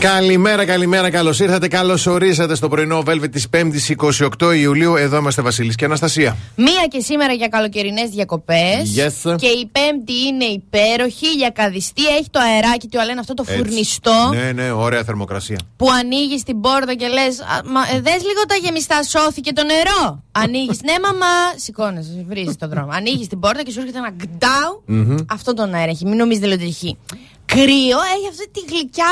Καλημέρα, καλημέρα, καλώς ήρθατε. Καλώς ορίσατε στο πρωινό Velvet της 5η 28 Ιουλίου. Εδώ είμαστε Βασίλης και Αναστασία. Μία και σήμερα για καλοκαιρινές διακοπές. Yes. Και η Πέμπτη είναι υπέροχη για καδιστή. Έχει το αεράκι του, αλλά είναι αυτό το Έτσι. φουρνιστό. Ναι, ναι, ωραία θερμοκρασία. Που ανοίγει την πόρτα και λες: ε, Δες λίγο τα γεμιστά, σώθηκε το νερό. Ανοίγεις, ναι, μαμά. Σηκώνεσαι, βρίζεις τον δρόμο. Ανοίγεις την πόρτα και σου έρχεται ένα γκντάου. Αυτό τον αέρα έχει. Μην νομίζετε λέει ότι έχει κρύο. Έχει αυτή τη γλυκιά.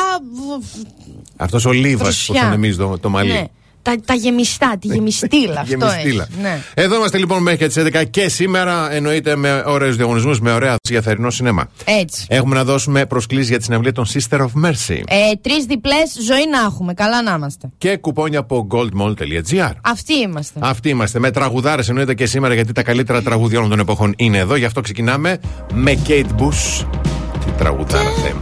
Αυτός ο Λίβας που Φρουσιά. τον εμείς το, το μαλλί. Ναι. Τα, τα γεμιστά, τη γεμιστήλα. αυτό Γεμιστήλα. έχει. Ναι. Εδώ είμαστε λοιπόν μέχρι και τις 11 και σήμερα εννοείται με ωραίους διαγωνισμούς, με ωραία για θερινό σινέμα. Έτσι. Έχουμε να δώσουμε προσκλήσεις για τη συναυλία των Sister of Mercy Ε, Τρεις διπλές ζωή να έχουμε. Καλά να είμαστε. και κουπόνια από goldmall.gr. Αυτοί είμαστε. Αυτοί είμαστε. Με τραγουδάρες εννοείται και σήμερα γιατί τα καλύτερα τραγούδια όλων των εποχών είναι εδώ. Γι' αυτό ξεκινάμε με Kate Bush. Τι τραγουδάρα θέμα.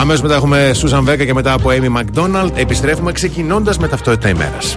Αμέσως μετά έχουμε Susan Vega και μετά από Amy McDonald. Επιστρέφουμε ξεκινώντας με ταυτότητα ημέρας.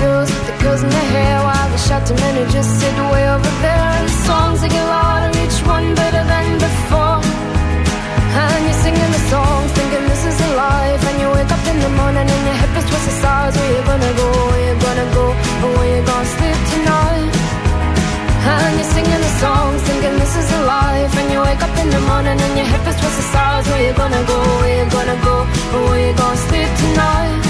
girls with the girls in their hair while the shot to men who just sit way over there. And the songs they get louder, each one better than before. And you're singing the songs, thinking this is a life. And you wake up in the morning and your hip is twisted sides. Where you gonna go? Where you gonna go? And where you gonna sleep tonight? And you're singing the songs, thinking this is a life. And you wake up in the morning and your hip is twisted sides. Where you gonna go? Where you gonna go? And where you gonna sleep tonight?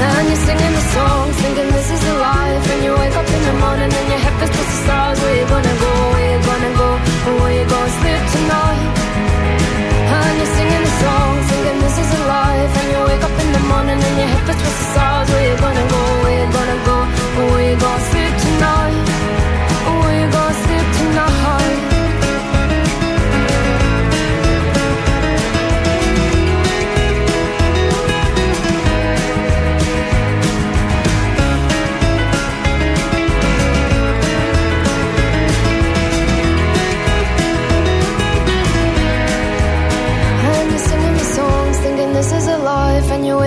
And you're singing the song, thinking this is the life. And you wake up in the morning and your head feels just the stars. Where you gonna go? Where you gonna go? And where you gonna sleep tonight? And you're singing the song, thinking this is the life. And you wake up in the morning and your head feels just the stars. Where you gonna go? Where you gonna go? And where you gonna sleep?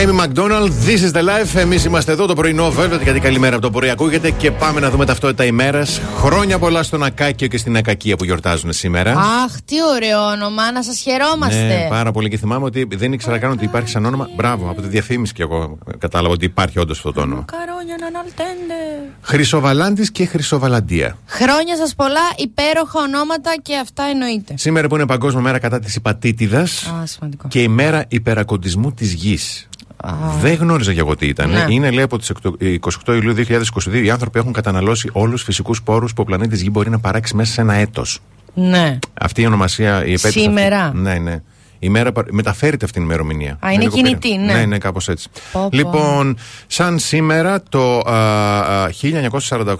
Amy McDonald, this is the life. Εμείς είμαστε εδώ το πρωινό, βέβαια, γιατί καλημέρα από το πρωί ακούγεται και πάμε να δούμε ταυτότητα ημέρας. Χρόνια πολλά στον Ακάκιο και στην Ακακία που γιορτάζουν σήμερα. Αχ, τι ωραίο όνομα, να σας χαιρόμαστε. Ναι, πάρα πολύ και θυμάμαι ότι δεν ήξερα καν ότι υπάρχει σαν όνομα. Μπράβο, από τη διαφήμιση κι εγώ κατάλαβα ότι υπάρχει όντως αυτό το όνομα. Καρόνια να αναλτέντε. Χρυσοβαλάντης και Χρυσοβαλαντία. Χρόνια σας πολλά, υπέροχα ονόματα και αυτά εννοείται. Σήμερα που είναι Παγκόσμια Μέρα κατά της υπατήτηδας Α, σημαντικό. και η μέρα υπερακοντισμού της γης. Δεν γνώριζα για εγώ τι ήταν. Ναι. Είναι, λέει, από τις 28 Ιουλίου 2022 οι άνθρωποι έχουν καταναλώσει όλους τους φυσικούς πόρους που ο πλανήτης Γη μπορεί να παράξει μέσα σε ένα έτος. Ναι. Αυτή η ονομασία, η επέτειος. Σήμερα. Ναι, ναι. Η μέρα πα- μεταφέρεται αυτή η ημερομηνία. Α, είναι λίγο κινητή, περίεργο. ναι. Ναι, ναι, κάπως έτσι. Πω, πω. Λοιπόν, σαν σήμερα το α, α,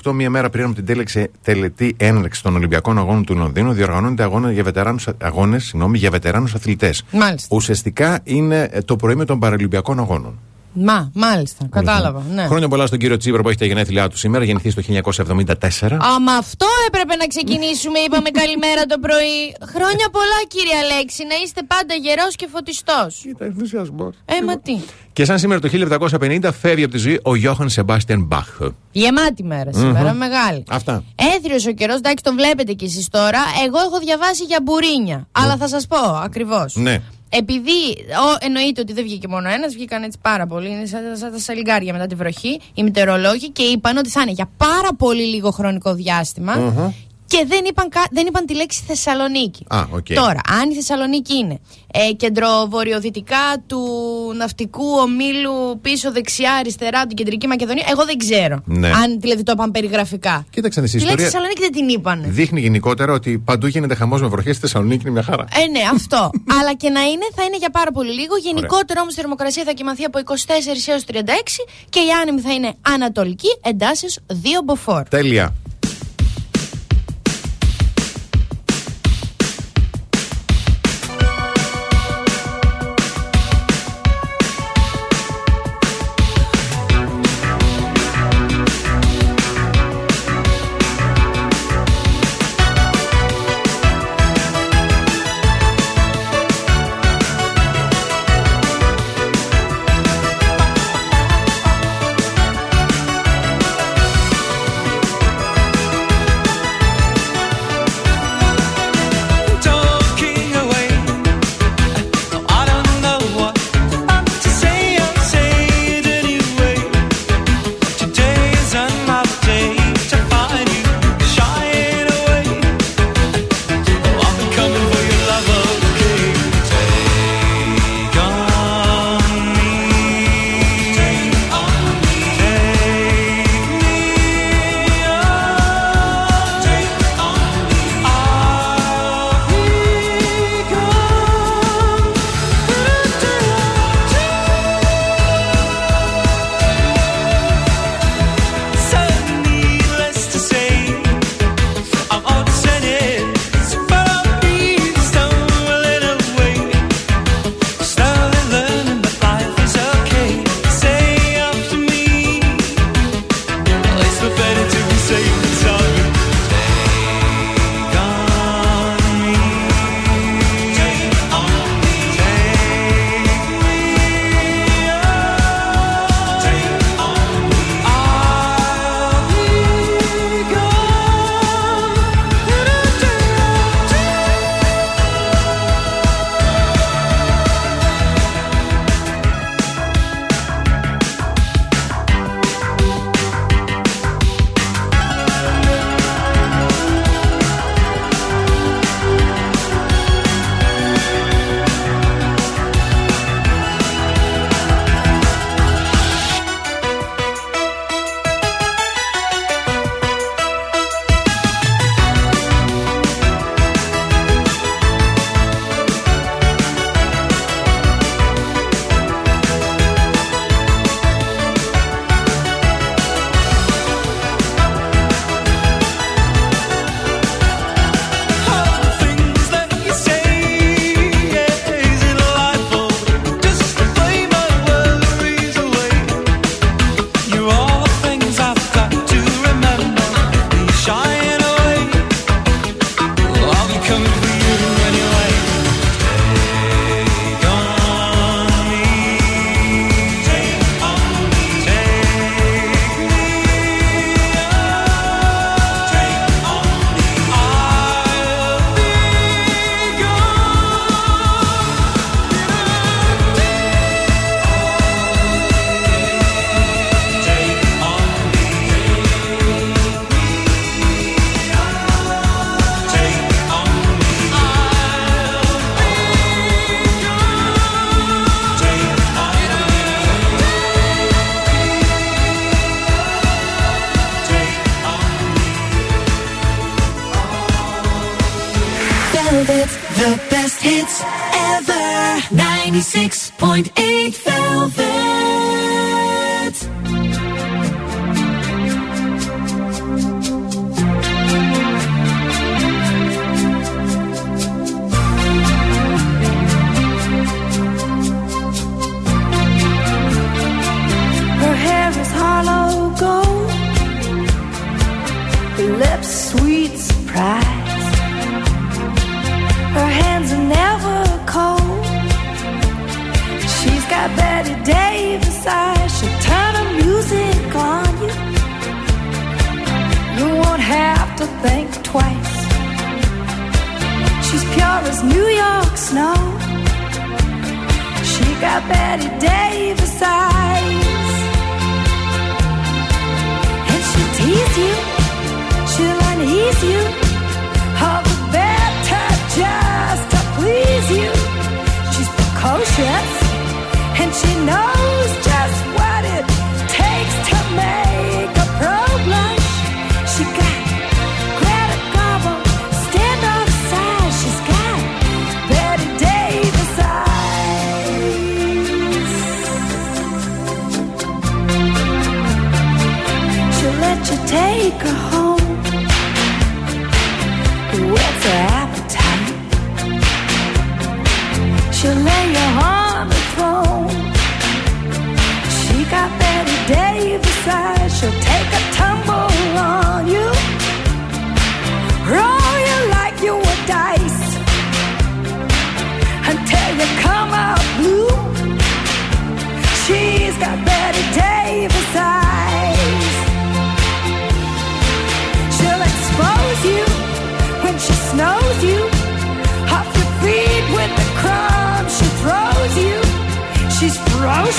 1948, μία μέρα πριν από την τέλεξη, τελετή έναρξης των Ολυμπιακών Αγώνων του Λονδίνου, διοργανώνεται αγώνα για βετεράνους, αγώνες συγγνώμη, για βετεράνους αθλητές. Μάλιστα. Ουσιαστικά είναι ε, το πρωί με των Παραλυμπιακών Αγώνων. Μα, μάλιστα, κατάλαβα. Ναι. Χρόνια πολλά στον κύριο Τσίπρα που έχει τα γενέθλιά του σήμερα, γεννηθεί το 1974. Α, με αυτό έπρεπε να ξεκινήσουμε. Είπαμε καλημέρα το πρωί. Χρόνια πολλά, κύριε Αλέξη. Να είστε πάντα γερός και φωτιστός. Κοίτα, ενθουσιασμός. Ε, μα τι. Και σαν σήμερα το 1750 φεύγει από τη ζωή ο Γιώχαν Σεμπάστιαν Μπαχ. Γεμάτη μέρα σήμερα, μεγάλη. Αυτά. Έθριος ο καιρός, εντάξει, τον βλέπετε κι εσείς τώρα. Εγώ έχω διαβάσει για μπουρίνια. Αλλά θα σας πω ακριβώς. Ναι. Επειδή ο, εννοείται ότι δεν βγήκε μόνο ένας, βγήκαν έτσι πάρα πολλοί. Είναι σαν, σαν τα σαλιγκάρια μετά τη βροχή, οι μετεωρολόγοι και είπαν ότι θα είναι για πάρα πολύ λίγο χρονικό διάστημα. Και δεν είπαν, κα- δεν είπαν τη λέξη Θεσσαλονίκη. Α, οκ. Τώρα, αν η Θεσσαλονίκη είναι ε, κεντροβορειοδυτικά του ναυτικού ομίλου πίσω δεξιά, αριστερά, την κεντρική Μακεδονία, εγώ δεν ξέρω. Ναι. Αν δηλαδή το είπαν περιγραφικά. Κοίταξε, η Τη λέξη ιστορία Θεσσαλονίκη δεν την είπαν. δείχνει γενικότερα ότι παντού γίνεται χαμός με βροχές στη Θεσσαλονίκη είναι μια χαρά. Ε, ναι, αυτό. Αλλά και να είναι, θα είναι για πάρα πολύ λίγο. Γενικότερα όμως η θερμοκρασία θα κοιμαθεί από 24 έως 36 και η άνεμη θα είναι ανατολική, εντάσει 2 μποφόρ. Τέλεια.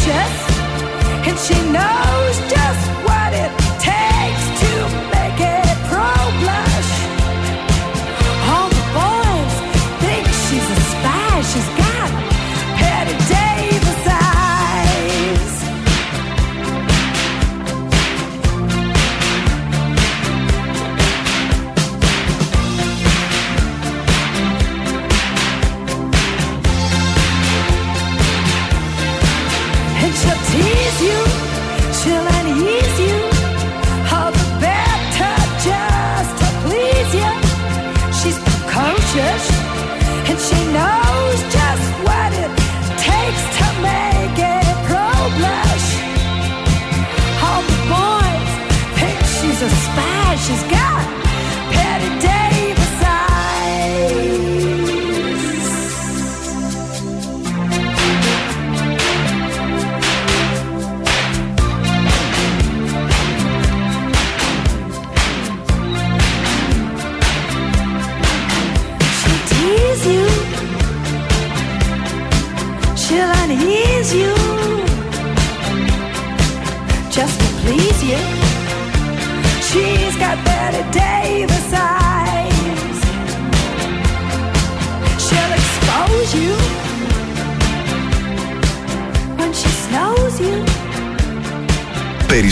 and she knows.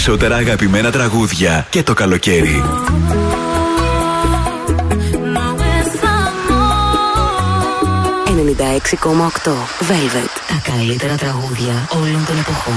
περισσότερα αγαπημένα τραγούδια και το καλοκαίρι. Velvet. Τα καλύτερα τραγούδια όλων των εποχών.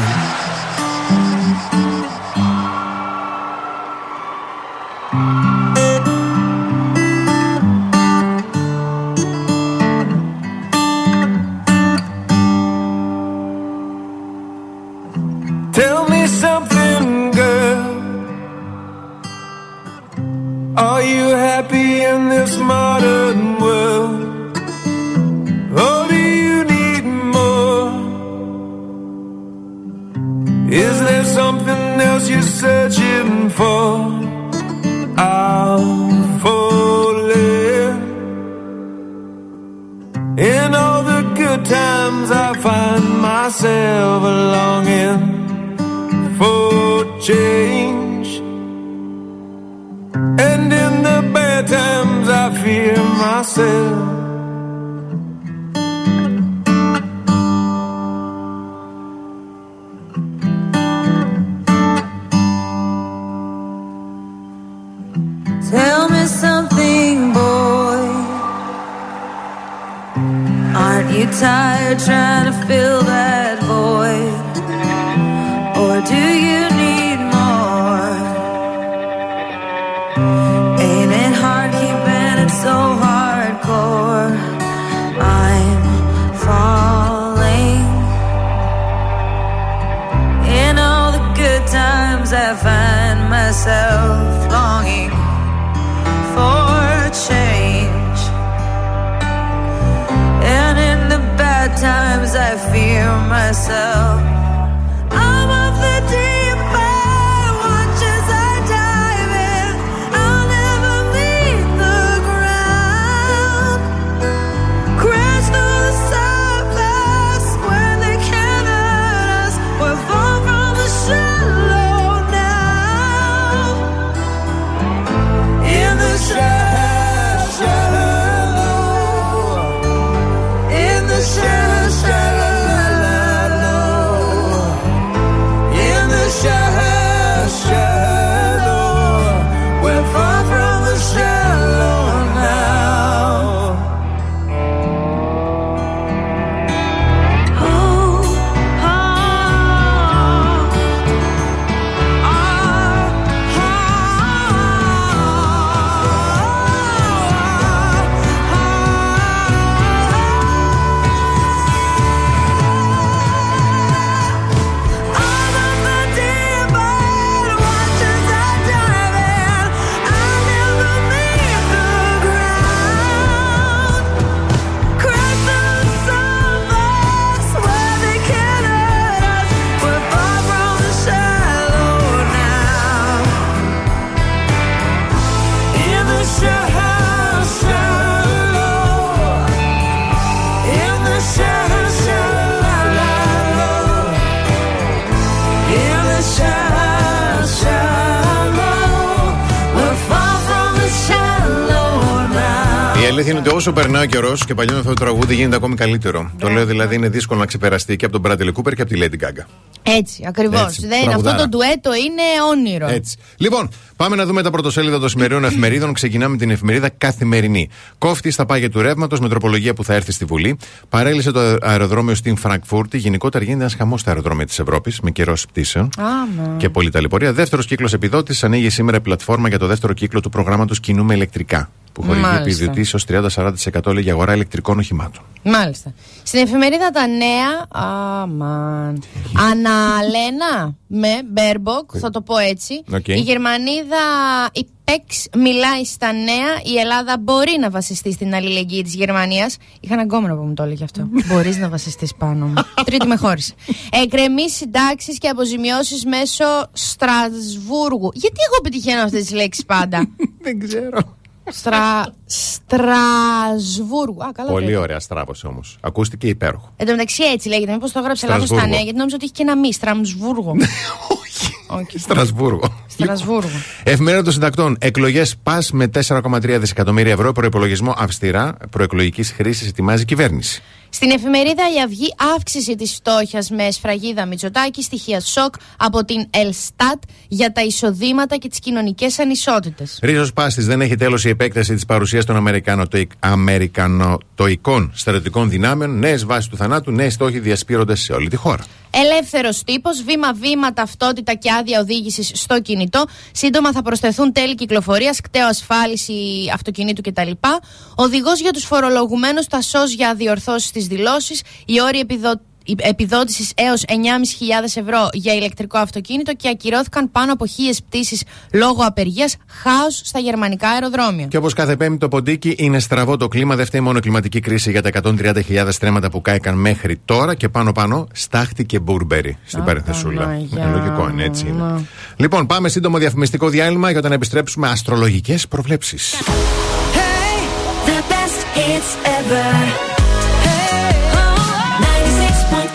Όσο περνάει ο καιρός και παλιό αυτό το τραγούδι γίνεται ακόμη καλύτερο. Το λέω δηλαδή είναι δύσκολο να ξεπεραστεί και από τον Bradley Cooper και από τη Lady Gaga. Έτσι, ακριβώς. Έτσι, Αυτό τραγουδάρα. το ντουέτο είναι όνειρο. Έτσι. Λοιπόν, πάμε να δούμε τα πρωτοσέλιδα των σημερινών εφημερίδων. Ξεκινάμε την εφημερίδα Καθημερινή. Κόφτη στα πάγια του ρεύματος με τροπολογία που θα έρθει στη Βουλή. Παρέλυσε το αεροδρόμιο στην Φραγκφούρτη. Γενικότερα γίνεται ένας χαμός στα αεροδρόμια της Ευρώπης με καιρός πτήσεων. Άμα. Και πολλή ταλαιπωρία. Δεύτερος κύκλος επιδότησης ανοίγει σήμερα η πλατφόρμα για το δεύτερο κύκλο του προγράμματος Κινούμε ηλεκτρικά. Που χορηγεί Μάλιστα. επιδοτήσεις ως 30-40% λέει για αγορά ηλεκτρικών οχημάτων. Μάλιστα. Στην εφημερίδα τα νέα. Αμαν. Ανναλένα Μπέρμποκ, θα το πω έτσι. Οκ. Η Γερμανίδα ΥΠΕΞ μιλάει στα νέα. Η Ελλάδα μπορεί να βασιστεί στην αλληλεγγύη της Γερμανίας. Είχα ένα γκόμενο που μου το έλεγε αυτό. μπορείς να βασιστείς πάνω μου. Τρίτη με χώρισε. Εκκρεμείς συντάξεις και αποζημιώσεις μέσω Στρασβούργου. Γιατί εγώ πετυχαίνω αυτές τις λέξεις πάντα; Δεν ξέρω. Στρα... Στρασβούργου. Α, καλά το Πολύ είπα. ωραία στράβωση όμως. Ακούστηκε υπέροχο. Εν τω μεταξύ έτσι λέγεται. Μήπως το έγραψε λάθος στα Στρασβούργο. νέα, γιατί νόμιζα ότι έχει και ένα μη. Στραμσβούργο. Όχι. Στρασβούργο. Στρασβούργο. Εφημερίδα των Συντακτών. Εκλογές πας με 4,3 δισεκατομμύρια ευρώ. Προπολογισμό αυστηρά. Προεκλογικής χρήσης ετοιμάζει η κυβέρνηση. Στην εφημερίδα Η Αυγή αύξηση της φτώχειας με σφραγίδα Μητσοτάκη, στοιχεία σοκ από την Ελστάτ για τα εισοδήματα και τις κοινωνικές ανισότητες. Ρίζος Πάστης δεν έχει τέλος η επέκταση της παρουσίας των Αμερικανοτοικ- Αμερικανοτοικών στρατιωτικών δυνάμεων. Νέες βάσεις του θανάτου, νέοι στόχοι διασπείρονται σε όλη τη χώρα. Ελεύθερος τύπος, βήμα-βήμα ταυτότητα και άδεια οδήγησης στο κινητό. Σύντομα θα προσθεθούν τέλη κυκλοφορίας, κταίο ασφάλιση αυτοκινήτου κτλ. Οδηγός για τους φορολογουμένους, τα ΣΟΣ για διορθώσεις στι δηλώσει. Οι όροι επιδο... επιδότησης έως 9.500 ευρώ για ηλεκτρικό αυτοκίνητο και ακυρώθηκαν πάνω από χίλιες πτήσεις λόγω απεργίας. Χάος στα γερμανικά αεροδρόμια. Και όπως κάθε Πέμπτη το ποντίκι είναι στραβό το κλίμα, δεν φταίει μόνο η κλιματική κρίση για τα 130.000 στρέμματα που κάηκαν μέχρι τώρα και πάνω-πάνω στάχτη και μπουρμπέρι στην παρενθεσούλα. Παναγιά Ε, λογικό είναι, έτσι είναι. μου. Λοιπόν, πάμε σύντομο διαφημιστικό διάλειμμα για να επιστρέψουμε αστρολογικές προβλέψεις. The best hits ever.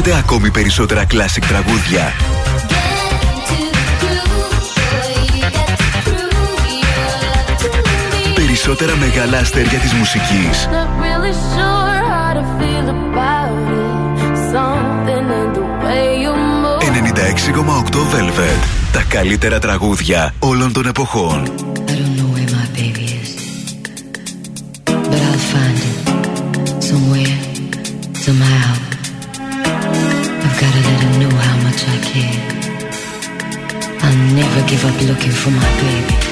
Βρείτε ακόμη περισσότερα κλάσικ τραγούδια; Περισσότερα μεγάλα αστέρια της μουσικής; Really sure 96,8 Velvet. Τα καλύτερα τραγούδια όλων των εποχών. Somewhere, somehow. never give up looking for my baby.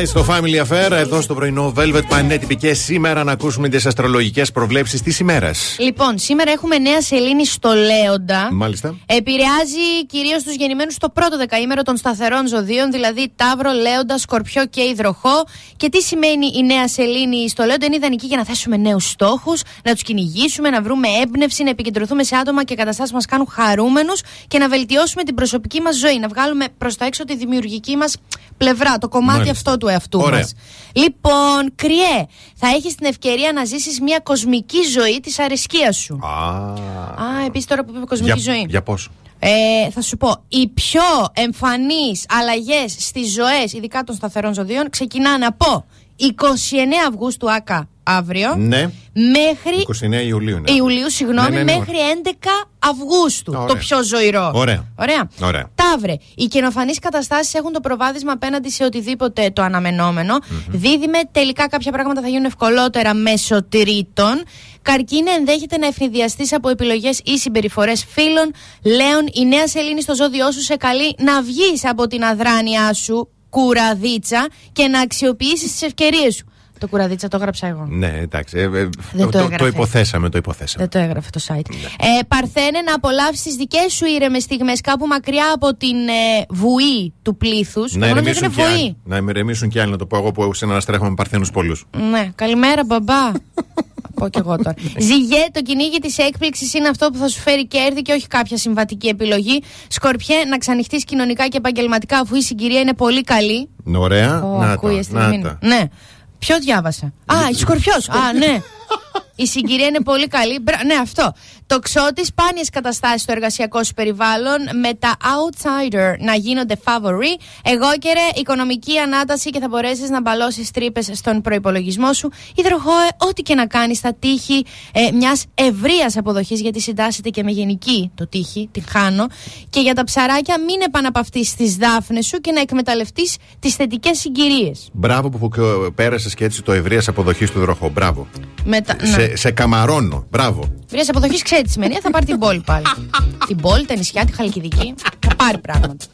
Mary J. Blige στο Family Affair, εδώ στο πρωινό Velvet πανέτυπη και σήμερα να ακούσουμε τις αστρολογικές προβλέψεις της ημέρας. Λοιπόν, σήμερα έχουμε νέα σελήνη στο Λέοντα. Μάλιστα. Επηρεάζει κυρίως τους γεννημένους στο πρώτο δεκαήμερο των σταθερών ζωδίων, δηλαδή Ταύρο, Λέοντα, Σκορπιό και Υδροχό. Και τι σημαίνει η νέα σελήνη στο Λέοντα, είναι ιδανική για να θέσουμε νέους στόχους, να τους κυνηγήσουμε, να βρούμε έμπνευση, να επικεντρωθούμε σε άτομα και καταστάσεις που μας κάνουν χαρούμενους και να βελτιώσουμε την προσωπική μας ζωή. Να βγάλουμε προς τα έξω τη δημιουργική μας πλευρά, το κομμάτι Μάλιστα. αυτό του εαυτού Ωραία. μας. Λοιπόν, κρυέ, θα έχεις την ευκαιρία να ζήσεις μια κοσμική ζωή της αρεσκία σου. Α, Α, επίσης τώρα που είπε κοσμική για, ζωή. για πόσο. Ε, θα σου πω, οι πιο εμφανείς αλλαγές στις ζωές, ειδικά των σταθερών ζωδίων, ξεκινάνε από 29 Αυγούστου άκα αύριο Ναι, μέχρι 29 Ιουλίου. είναι. Ιουλίου, συγγνώμη, Ναι, ναι, ναι, μέχρι 11 Αυγούστου. Ωραία. Το πιο ζωηρό. Ωραία. Ωραία. Ωραία. Ταύρε. Οι καινοφανείς καταστάσεις έχουν το προβάδισμα απέναντι σε οτιδήποτε το αναμενόμενο. Δίδυμε, τελικά κάποια πράγματα θα γίνουν ευκολότερα μέσω τρίτων. Καρκίνε, ενδέχεται να ευνηδιαστεί από επιλογέ ή συμπεριφορές φίλων. Λέων, η νέα σελήνη στο ζώδιό σου σε καλεί να βγεις από την αδράνειά σου, κουραδίτσα, και να αξιοποιήσεις τις ευκαιρίες σου. Το κουραδίτσα το έγραψα εγώ. Ναι, εντάξει. ε, ε, Δεν το, το το, έγραφε. υποθέσαμε, το υποθέσαμε. Δεν το έγραφε το site. Ε, παρθένε να απολαύσεις τις δικές σου ήρεμες στιγμές κάπου μακριά από την ε, βουή του πλήθους. Να είναι ηρεμήσουν, και βουή. άλλοι, να ηρεμήσουν και άλλοι, να το πω εγώ που συναναστρέφω με παρθένους πολλούς. Ναι, καλημέρα μπαμπά. πω κι εγώ τώρα. Ζυγέ, το κυνήγι της έκπληξης είναι αυτό που θα σου φέρει κέρδη και όχι κάποια συμβατική επιλογή. Σκορπιέ, να ξανοιχτείς κοινωνικά και επαγγελματικά αφού η συγκυρία είναι πολύ καλή. Ωραία. Ω, να ακούει τα, αισθημένη. να τα. Ναι. Ποιο διάβασε; Α, η Σκορπιός. Α, ναι. Η συγκυρία είναι πολύ καλή. Ναι, αυτό. Το ξώτη, σπάνιες καταστάσεις στο εργασιακό σου περιβάλλον με τα outsider να γίνονται favory. Εγώ και ρε, οικονομική ανάταση και θα μπορέσεις να μπαλώσεις τρύπες στον προπολογισμό σου. Υδροχόε, ό,τι και να κάνεις, θα τύχει ε, μιας ευρείας αποδοχής, γιατί συντάσσεται και με γενική το τύχη, την χάνω. Και για τα ψαράκια, μην επαναπαυτείς τις δάφνες σου και να εκμεταλλευτείς τις θετικές συγκυρίες. Μπράβο που πέρασες και έτσι το ευρείας αποδοχής του υδροχό. Μπράβο. Με ναι. Σε, σε καμαρώνω. Μπράβο. Βρει αποδοχή, ξέρεις τη σημαίνει. θα πάρει την πόλη πάλι. την πόλη, τα νησιά, τη χαλκιδική. Θα πάρει πράγματα.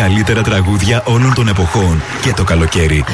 καλύτερα τραγούδια όλων των εποχών και το καλοκαίρι.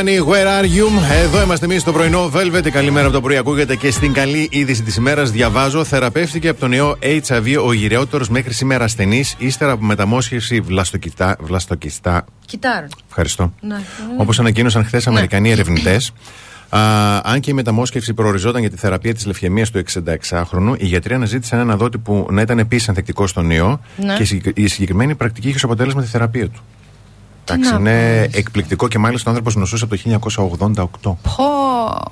Ήμανι, where are you? Εδώ είμαστε εμείς στο πρωινό Velvet. Καλημέρα από το πρωί. Ακούγεται και στην καλή είδηση της ημέρας. Διαβάζω, θεραπεύτηκε από τον ιό HIV ο γυραιότερος μέχρι σήμερα ασθενής, ύστερα από μεταμόσχευση βλαστοκυτά. βλαστοκιστά. Κοιτάρω. Ευχαριστώ. Ναι. Όπως ανακοίνωσαν χθες Αμερικανοί ερευνητές. αν και η μεταμόσχευση προοριζόταν για τη θεραπεία της λευχαιμίας του 66χρονου, οι γιατροί αναζήτησαν ένα δότη που να ήταν επίσης ανθεκτικός στον ιό Ναι. και η συγκεκ- η συγκεκριμένη πρακτική είχε ως αποτέλεσμα τη θεραπεία του. Εντάξει, να είναι εκπληκτικό και μάλιστα ο άνθρωπος νοσούσε από το 1988. Πω,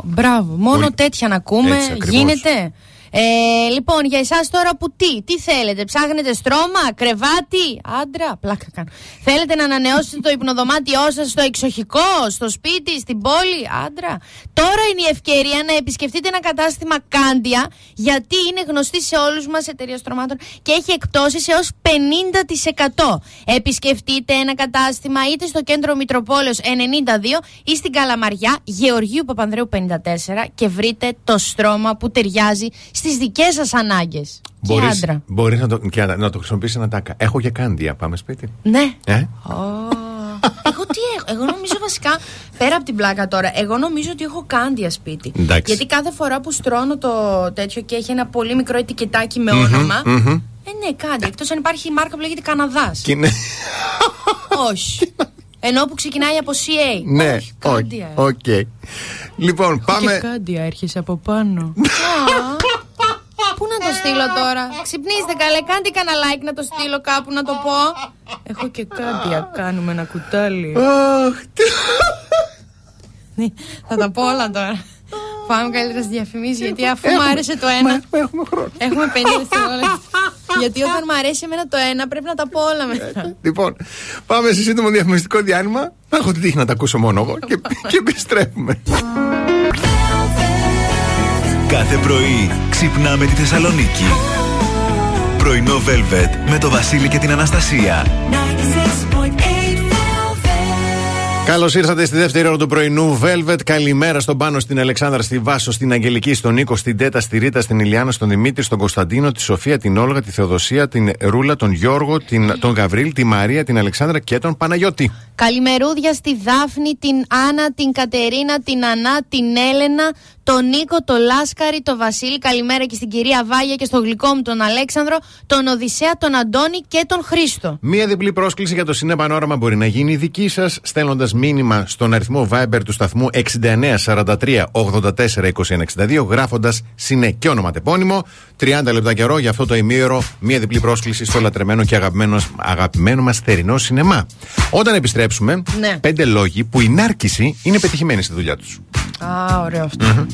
μπράβο. Μόνο Πολύ- τέτοια να ακούμε. Έτσι ακριβώς. γίνεται; Ε, λοιπόν, για εσάς τώρα που τι, τι θέλετε, ψάχνετε στρώμα, κρεβάτι, άντρα, πλάκα κάνω. Θέλετε να ανανεώσετε το υπνοδωμάτιό σας στο εξοχικό, στο σπίτι, στην πόλη, άντρα. Τώρα είναι η ευκαιρία να επισκεφτείτε ένα κατάστημα Κάντια, γιατί είναι γνωστή σε όλους μας εταιρεία στρωμάτων και έχει εκπτώσεις έως 50%. Επισκεφτείτε ένα κατάστημα είτε στο κέντρο Μητροπόλεως 92 ή στην Καλαμαριά Γεωργίου Παπανδρέου 54 και βρείτε το στρώμα που ταιριάζει στις δικές σας ανάγκες. Και Μπορείς, άντρα. μπορείς να, το, και να, να το χρησιμοποιήσεις ένα τάκα. Έχω και κάντια, πάμε σπίτι. Ναι. Ε; Εγώ τι έχω. Εγώ νομίζω βασικά, πέρα από την πλάκα τώρα, εγώ νομίζω ότι έχω κάντια σπίτι. Εντάξει. Γιατί κάθε φορά που στρώνω το τέτοιο και έχει ένα πολύ μικρό ετικετάκι με Μμμ, όνομα. μμμ. Ε, ναι, κάντια. Εκτός αν υπάρχει η μάρκα που λέγεται Καναδάς. Και είναι- Όχι. Ενώ που ξεκινάει από CA. ναι, Όχι, κάντια. όχι, οκ. Λοιπόν, πάμε. Και κάντια έρχεσαι από πάνω. Πού να το στείλω τώρα; Ξυπνήστε καλέ, κάντε κανένα like να το στείλω κάπου να το πω. Έχω και κάντια, κάνουμε ένα κουτάλι. Αχ, Ναι, Θα τα πω όλα τώρα. Πάμε καλύτερα στι διαφημίσεις γιατί αφού μου άρεσε το ένα. Έχουμε χρόνο. Έχουμε 50 δευτερόλεπτα. Γιατί όταν μου αρέσει εμένα το ένα πρέπει να τα πω όλα μετά. Λοιπόν, πάμε σε σύντομο διαφημιστικό διάλειμμα. Έχω την τύχη να τα ακούσω μόνο εγώ και, και επιστρέφουμε. Κάθε πρωί ξυπνάμε τη Θεσσαλονίκη. Πρωινό Velvet με το Βασίλη και την Αναστασία. 96.8 Καλώς ήρθατε στη δεύτερη ώρα του πρωινού Velvet. Καλημέρα στον Πάνο, στην Αλεξάνδρα, στη Βάσο, στην Αγγελική, στον Νίκο, στην Τέτα, στη Ρίτα, στην Ηλιάνα, στον Δημήτρη, στον Κωνσταντίνο, τη Σοφία, την Όλγα, τη Θεοδοσία, την Ρούλα, τον Γιώργο, την, τον Γαβρίλ, τη Μαρία, την Αλεξάνδρα και τον Παναγιώτη. Καλημερούδια στη Δάφνη, την Άννα, την Κατερίνα, την Ανά, την Έλενα, τον Νίκο, τον Λάσκαρη, τον Βασίλη. Καλημέρα και στην κυρία Βάγια και στο γλυκό μου τον Αλέξανδρο, τον Οδυσσέα, τον Αντώνη και τον Χρήστο. Μία διπλή πρόσκληση για το Συνέ Πανόραμα μπορεί να γίνει δική σας στέλνοντας μήνυμα στον αριθμό Viber του σταθμού 6943 84 2162 γράφοντας Συνέ και ονοματεπώνυμο. 30 λεπτά καιρό για αυτό το ημίωρο. Μία διπλή πρόσκληση στο λατρεμένο και αγαπημένο, αγαπημένο μας θερινό σινεμά. Όταν επιστρέψουμε, Ναι. πέντε λόγοι που η νάρκηση είναι πετυχημένη στη δουλειά τους. Α, ωραίο αυτό. Last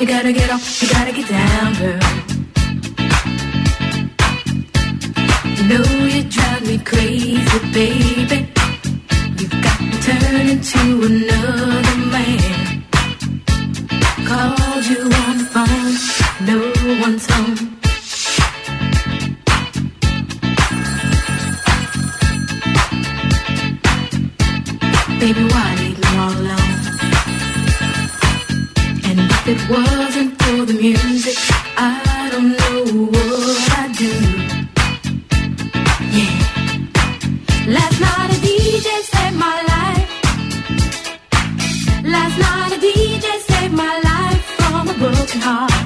you gotta get off, you gotta get down, girl. You know you drive me crazy, baby. You've got me turning to another man. Called you on the phone, no one's home. Baby, why it wasn't for the music, I don't know what I'd do. Yeah. Last night a DJ saved my life. Last night a DJ saved my life from a broken heart.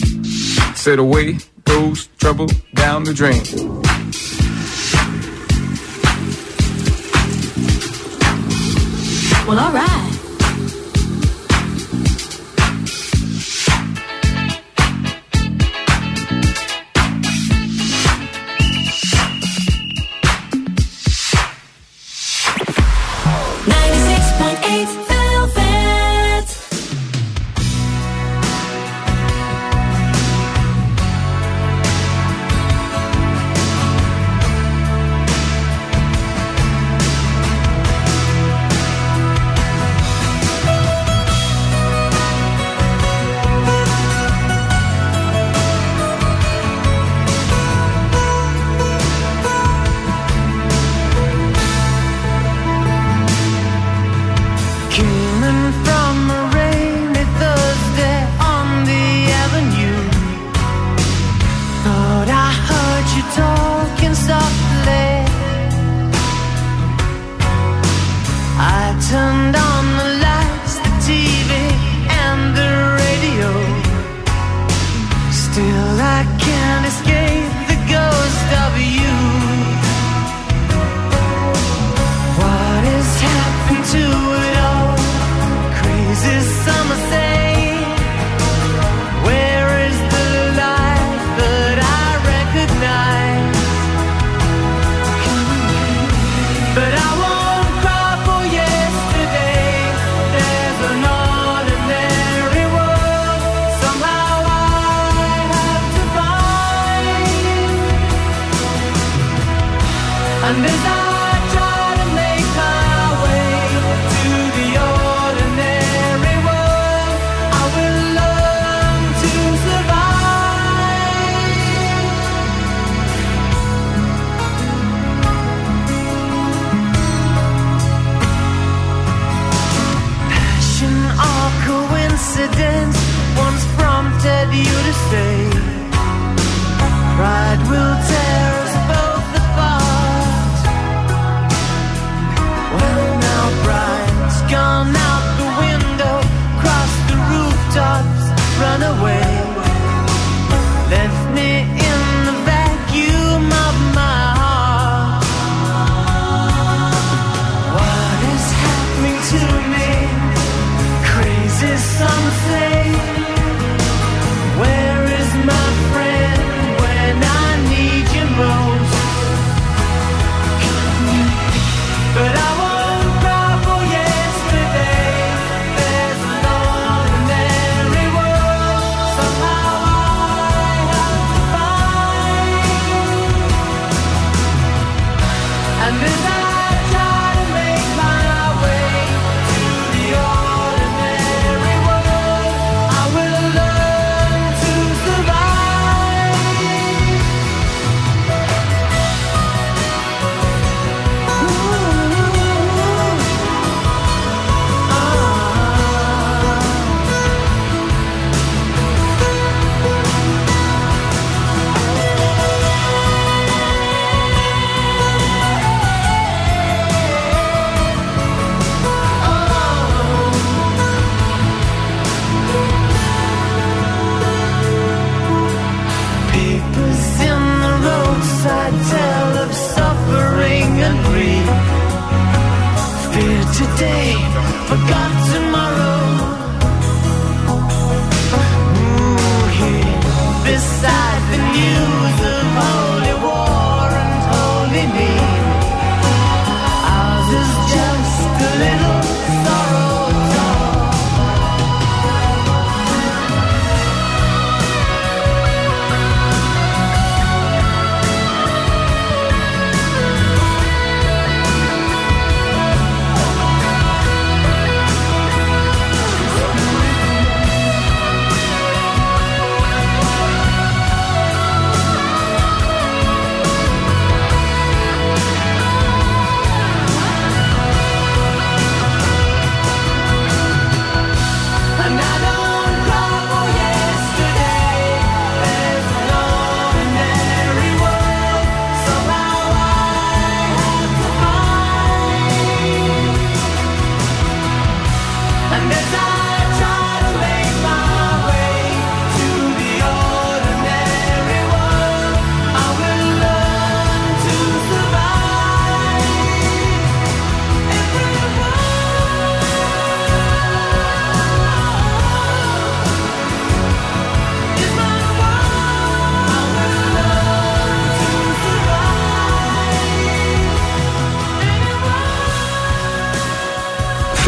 Said away goes trouble down the drain. Well, alright. Ninety-six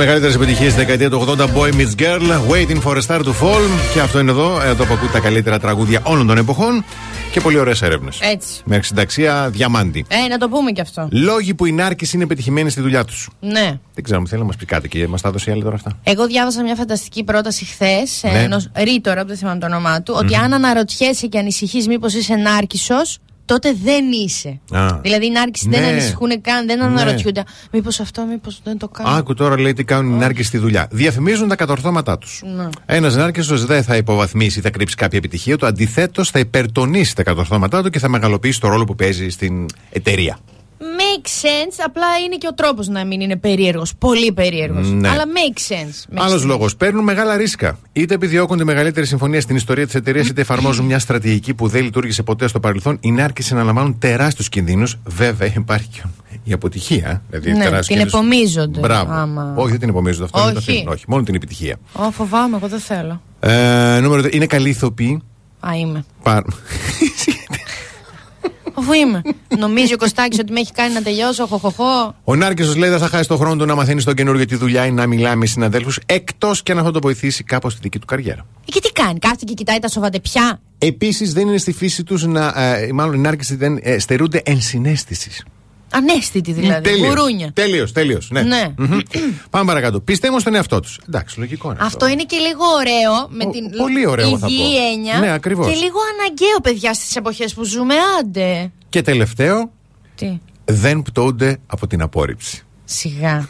Μεγαλύτερες επιτυχίες τη δεκαετία του 80, Boy Meets Girl, Waiting for a Star to Fall. Και αυτό είναι εδώ, εδώ που ακούτε τα καλύτερα τραγούδια όλων των εποχών και πολύ ωραίες έρευνες. Έτσι. Με συνταξία διαμάντη. Ε, να το πούμε κι αυτό. Λόγοι που οι νάρκες είναι πετυχημένοι στη δουλειά τους. Ναι. Δεν ξέρω, μου θέλει να μας πει κάτι και μας τα δώσει η άλλη τώρα αυτά. Εγώ διάβασα μια φανταστική πρόταση χθες Ναι. ναι. ενό ρήτορα, που δεν θυμάμαι το όνομά του, ότι αν αναρωτιέσαι και ανησυχείς μήπως είσαι νάρκισος, τότε δεν είσαι. Α. Δηλαδή οι νάρκισοι Ναι. δεν ανησυχούν καν, δεν Ναι. αναρωτιούνται. Μήπως αυτό, μήπως δεν το κάνω. Άκου τώρα λέει τι κάνουν οι νάρκες στη δουλειά. Διαφημίζουν τα κατορθώματά τους. Ναι. Ένας νάρκεσο δεν θα υποβαθμίσει ή θα κρύψει κάποια επιτυχία του. Αντιθέτως, θα υπερτονίσει τα κατορθώματά του και θα μεγαλοποιήσει το ρόλο που παίζει στην εταιρεία. Make sense, απλά είναι και ο τρόπος να μην είναι περίεργος. Πολύ περίεργος. Ναι. Αλλά make sense. Make Άλλος sense. λόγος. Παίρνουν μεγάλα ρίσκα. Είτε επιδιώκουν τη μεγαλύτερη συμφωνία στην ιστορία της εταιρείας, είτε εφαρμόζουν μια στρατηγική που δεν λειτουργήσε ποτέ στο παρελθόν. Οι νάρκες αναλαμβάνουν τεράστιους κινδύνους. Βέβαια, υπάρχει και η αποτυχία. Δηλαδή, Ναι, τεράστιους την κινδύνους. επομίζονται. Μπράβο. Άμα- Όχι, δεν την επομίζονται. Αυτό είναι το Όχι. αφήνουν. Όχι, μόνο την επιτυχία. Ω, φοβάμαι, εγώ δεν θέλω. Ε, νούμερο 2. Είναι καλοί ηθοποιοί. Α, είμαι. Πα- Αφού είμαι. Νομίζει ο Κωστάκης ότι με έχει κάνει να τελειώσω. Χοχοχό. Ο Νάρκεσο λέει δεν θα χάσει τον χρόνο του να μαθαίνει τον καινούργιο τη δουλειά ή να μιλάει με συναδέλφους, εκτός και αν αυτό το βοηθήσει κάπως στη δική του καριέρα. Ε, Και τι κάνει, κάθεται και κοιτάει τα σοβατεπιά. Επίσης, δεν είναι στη φύση τους να. Ε, μάλλον οι Νάρκε δεν ε, στερούνται ενσυναίσθησης. Ανέστητη δηλαδή. Γουρούνια. Τέλειος, τέλειος. Ναι. Ναι. Μμμ. Πάμε παρακάτω. Πιστεύω στον εαυτό τους. Εντάξει, λογικό είναι. Αυτό είναι και λίγο ωραίο με Ο- την πολύ ωραίο, θα υγιή πω. έννοια. Ναι, ακριβώς. Και λίγο αναγκαίο, παιδιά, στις εποχές που ζούμε. Άντε. Και τελευταίο, Τι; δεν πτωούνται από την απόρριψη. Σιγά.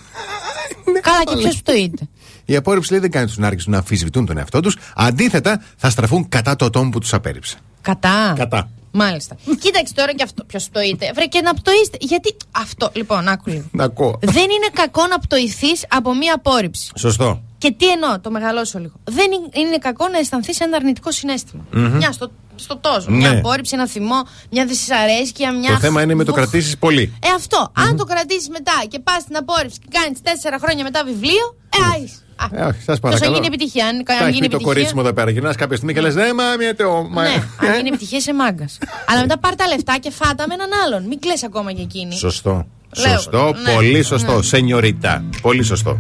Καλά, και ποιος το είτε. Η απόρριψη λέει δεν κάνει τους Νάρκες να αμφισβητούν τον εαυτό τους. Αντίθετα, θα στραφούν κατά το ατόμο που τους απέρριψε. Κατά. Κατά. Μάλιστα. Κοίταξε τώρα και αυτό. Ποιος το είτε. Βρε και να πτωείστε. Γιατί αυτό. Λοιπόν, άκου λίγο. Να ακούω. Δεν είναι κακό να πτωηθείς από μία απόρριψη. Σωστό. Και τι εννοώ, το μεγαλώσω λίγο. Δεν είναι- είναι κακό να αισθανθείς ένα αρνητικό συνέστημα. Μμμ. Μια στο, στο τόσο. Ναι. Μια απόρριψη, ένα θυμό, μια δυσαρέσκεια, μια. Το θέμα είναι με το Βουχ. κρατήσεις πολύ. Ε, αυτό. Αν το κρατήσεις μετά και πας στην απόρριψη και κάνεις τέσσερα χρόνια μετά βιβλίο, ε, άι. Ε, όχι, σας Ποιος παρακαλώ. θα γίνει επιτυχία. Αν, Τα αν έχει γίνει πει το κορίτσι επιτυχία. μου εδώ πέρα. Γυρνάς κάποια στιγμή και λες: Ναι, μα μια τεό. μα- Ναι, αν γίνει επιτυχία είσαι μάγκας. Αλλά μετά πάρ τα λεφτά και φάτα με έναν άλλον. Μην κλαις ακόμα και εκείνη. Σωστό. Λέω, Σωστό, ναι, πολύ σωστό. ναι. Σενιωρίτα. Πολύ σωστό.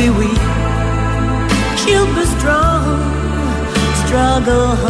be weak. Cupid strong, struggle hard.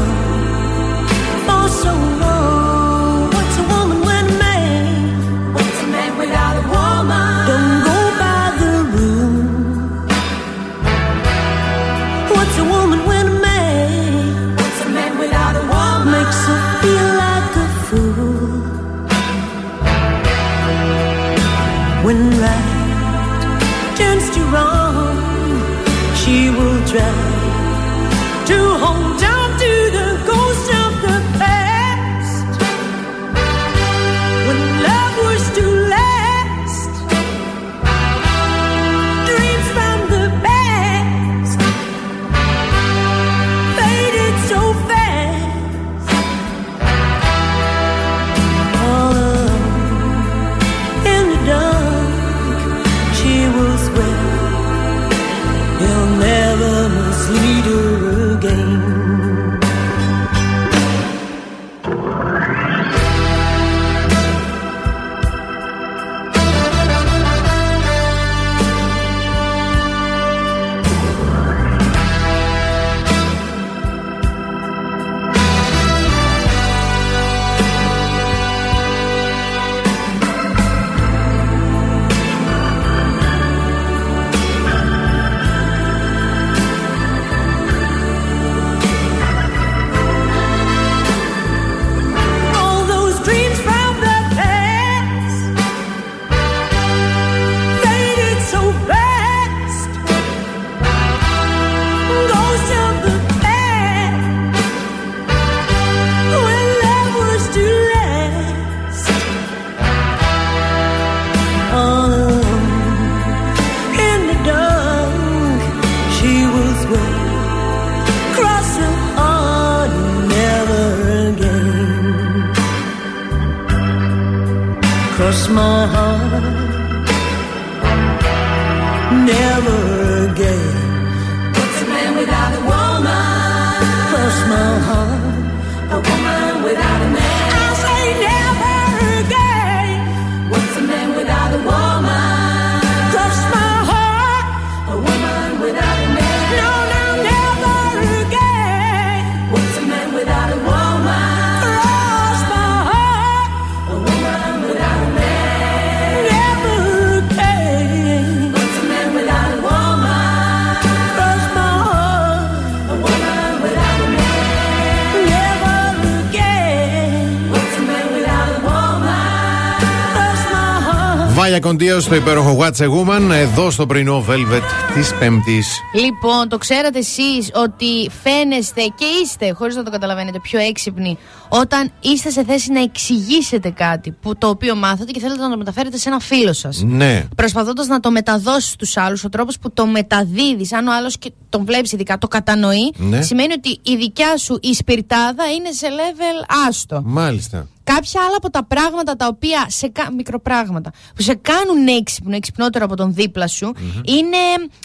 Heart. Βάγια κοντία στο υπέροχο What's a Woman εδώ στο πρωινό Velvet της Πέμπτης. Λοιπόν, το ξέρατε εσείς ότι φαίνεστε και είστε, χωρίς να το καταλαβαίνετε, πιο έξυπνοι όταν είστε σε θέση να εξηγήσετε κάτι που, το οποίο μάθατε και θέλετε να το μεταφέρετε σε ένα φίλο σας. Ναι. Προσπαθώντας να το μεταδώσεις στους άλλους, ο τρόπος που το μεταδίδεις, αν ο άλλος και τον βλέπεις ειδικά, το κατανοεί, Ναι. σημαίνει ότι η δικιά σου η σπιρτάδα είναι σε level άστο. Μάλιστα. Κάποια άλλα από τα πράγματα τα οποία σε κα... μικροπράγματα που σε κάνουν έξυπνο, εξυπνότερο από τον δίπλα σου, είναι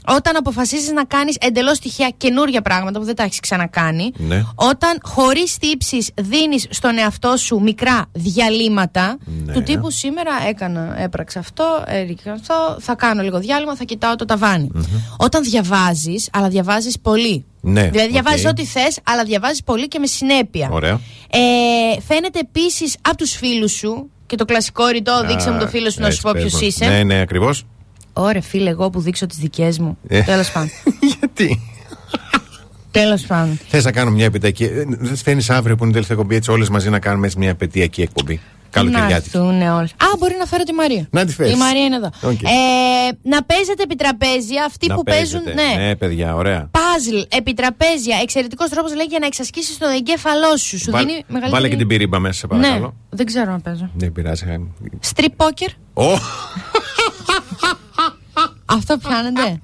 όταν αποφασίζεις να κάνεις εντελώς τυχαία καινούργια πράγματα που δεν τα έχεις ξανακάνει. Ναι. Όταν χωρίς τύψεις δίνεις στον εαυτό σου μικρά διαλείμματα Ναι. του τύπου σήμερα έκανα, έπραξα αυτό, έριξα αυτό, θα κάνω λίγο διάλειμμα, θα κοιτάω το ταβάνι Όταν διαβάζεις, αλλά διαβάζεις πολύ. Ναι, Δηλαδή διαβάζεις οκ. ό,τι θες, αλλά διαβάζεις πολύ και με συνέπεια. Ωραία. Ε, φαίνεται επίσης από τους φίλους σου και το κλασικό ρητό, δείξε μου το φίλο σου να σου πω ποιος είσαι. Ναι, ναι, ακριβώς. Ωραία, φίλε, εγώ που δείξω τις δικές μου. Ε. Τέλος πάντων. Γιατί; Τέλος πάντων. Θες να κάνω μια επιτακή. ε, Δεν φαίνεις αύριο που είναι η τελευταία εκπομπή έτσι όλες μαζί να κάνουμε έτσι μια επαιτειακή εκπομπή. Να Καλοκαιριάτικη. έρθουν όλες. Α, μπορεί να φέρω τη Μαρία. Να τη φέρεις. Η Μαρία είναι εδώ. Οκ. Ε, να παίζετε επιτραπέζια αυτοί Να που παίζετε. παίζουν. Ναι. ναι, παιδιά, ωραία. Παζλ, επιτραπέζια. Εξαιρετικός τρόπος λέει για να εξασκήσει τον εγκέφαλό σου. Σου Βάλ- δίνει μεγαλύτερη. Βάλε και την πυρίμπα μέσα, σε Ναι, παρακαλώ. δεν ξέρω να παίζω. Δεν πειράζει. χάνει. Strip poker. Ω, Αυτό πιάνετε;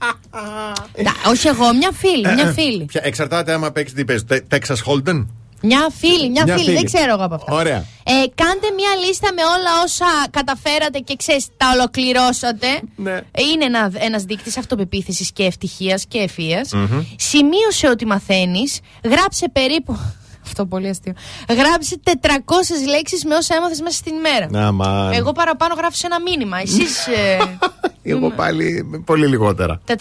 Τα- Όχι εγώ, μια φίλη. Μια φίλη. ποια- Εξαρτάται άμα παίξει τι παίζει. Τε- Texas Hold'em; Μια φίλη, μια, Μια φίλη. φίλη. Δεν ξέρω εγώ από αυτά. Ωραία. Ε, κάντε μια λίστα με όλα όσα καταφέρατε και ξέρεις τα ολοκληρώσατε. Ναι. Είναι ένα, ένας δείκτης αυτοπεποίθησης και ευτυχίας και ευφυας Σημείωσε ότι μαθαίνεις. Γράψε περίπου... Αυτό πολύ αστείο. Γράψε 400 λέξεις με όσα έμαθες μέσα στην ημέρα. Να, μα. Εγώ παραπάνω γράφω σε ένα μήνυμα. Εσείς... ε, Εγώ πάλι πολύ λιγότερα. 400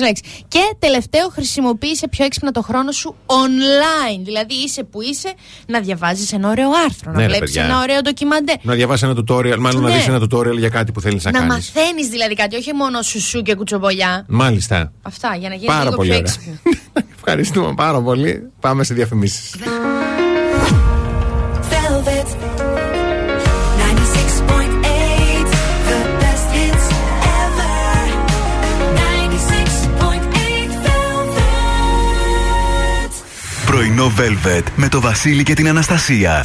λέξεις. Και τελευταίο, χρησιμοποίησε πιο έξυπνα το χρόνο σου online. Δηλαδή είσαι που είσαι να διαβάζεις ένα ωραίο άρθρο, Ναι, να ρε, βλέπεις παιδιά. ένα ωραίο ντοκιμαντέ. Να διαβάσεις ένα tutorial, μάλλον να Ναι. δεις ένα tutorial για κάτι που θέλεις να, Να κάνεις. μαθαίνεις δηλαδή κάτι, όχι μόνο σουσού και κουτσομπολιά. Μάλιστα. Αυτά, για να γίνει Πάρα λίγο πολύ πιο ωραία. έξυπνο. Ευχαριστούμε πάρα πολύ. Πάμε σε διαφημίσεις. Πρωινό Velvet με το Βασίλη και την Αναστασία.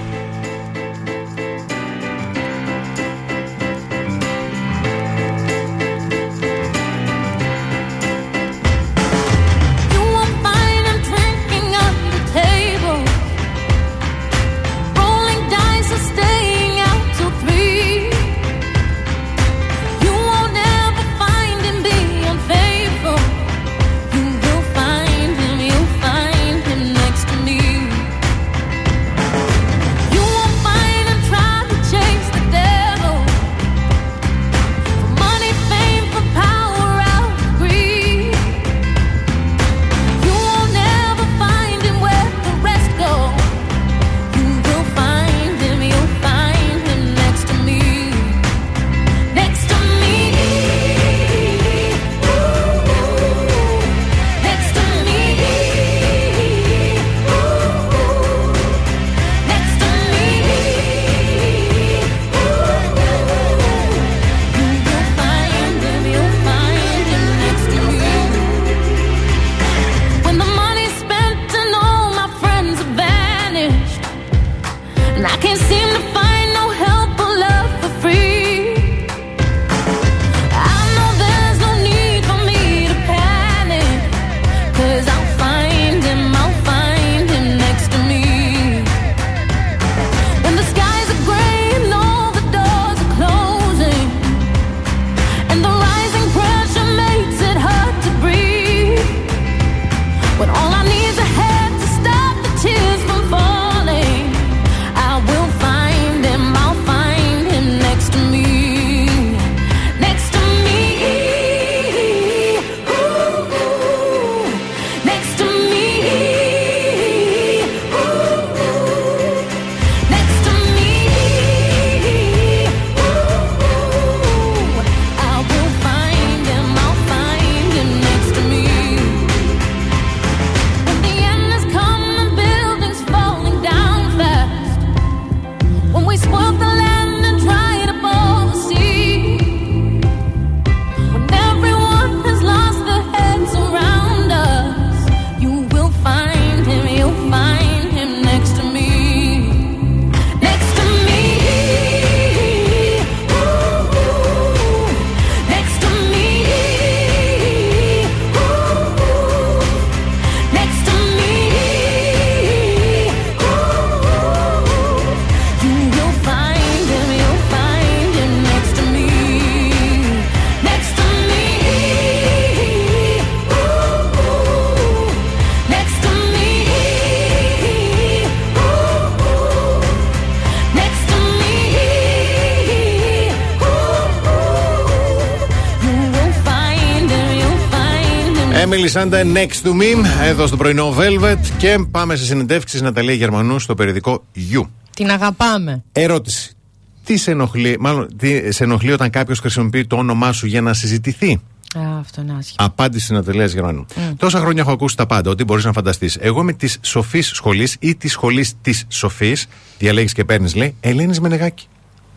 Velvet Emily Santa next to me, εδώ στο πρωινό Velvet και πάμε σε συνεντεύξεις Ναταλία Γερμανού στο περιοδικό You. Την αγαπάμε. Ερώτηση. Τι σε ενοχλεί, μάλλον, τι σε ενοχλεί όταν κάποιος χρησιμοποιεί το όνομά σου για να συζητηθεί; Α, αυτό είναι άσχημο. Απάντηση Ναταλίας Γερμανού. Τόσα χρόνια έχω ακούσει τα πάντα, ό,τι μπορείς να φανταστείς. Εγώ είμαι της σοφής σχολής ή της σχολής της σοφής, διαλέγεις και παίρνεις, λέει, Ελένης Μενεγάκη.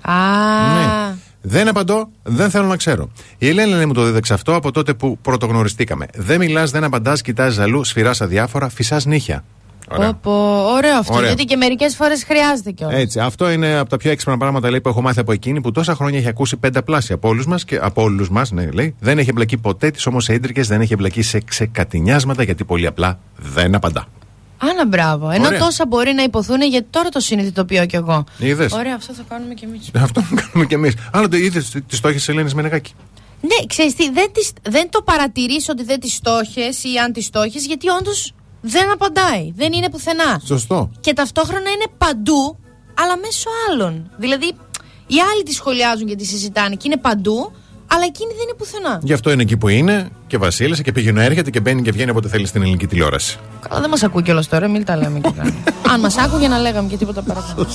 Α, Ναι. Δεν απαντώ, δεν θέλω να ξέρω. Η Ελένη λέει, μου το δίδαξε αυτό από τότε που πρωτογνωριστήκαμε. Δεν μιλάς, δεν απαντάς, κοιτάζεις αλλού, σφυράς αδιάφορα, φυσάς νύχια. Ωραία. πω, πω, ωραίο αυτό. Ωραία. Γιατί και μερικές φορές χρειάζεται κιόλας. Έτσι, αυτό είναι από τα πιο έξυπνα πράγματα λέει, που έχω μάθει από εκείνη που τόσα χρόνια έχει ακούσει πενταπλάσια από όλους μας και από όλους μας, ναι, λέει. Δεν έχει εμπλακεί ποτέ τη όμω σε ίντρικε, δεν έχει εμπλακεί σε ξεκατηνιάσματα γιατί πολύ απλά δεν απαντά. Άνα μπράβο. Ενώ Ωραία. τόσα μπορεί να υποθούν γιατί τώρα το συνειδητοποιώ κι εγώ. Είδες; Ωραία, αυτό θα κάνουμε κι εμείς. Αυτό κάνουμε κι εμείς. Άλλο το είδες τη στόχη της Ελένης Μενεγάκη; Ναι, ξέρεις τι, δεν, τις, δεν το παρατηρείς ότι δεν τις στόχες ή αν τις στόχες γιατί όντως δεν απαντάει, δεν είναι πουθενά. Σωστό. Και ταυτόχρονα είναι παντού, αλλά μέσω άλλων. Δηλαδή, οι άλλοι τη σχολιάζουν και τη συζητάνε και είναι παντού, αλλά εκείνη δεν είναι πουθενά. Γι' αυτό είναι εκεί που είναι και βασίλισσα και πήγαινε έρχεται και μπαίνει και βγαίνει όποτε θέλει στην ελληνική τηλεόραση. Καλά, δεν μας ακούει κιόλας τώρα, μην τα λέμε και αυτά. αν μας άκουγε να λέγαμε και τίποτα παραπάνω.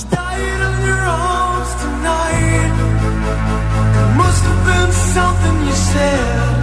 Must have been something you said.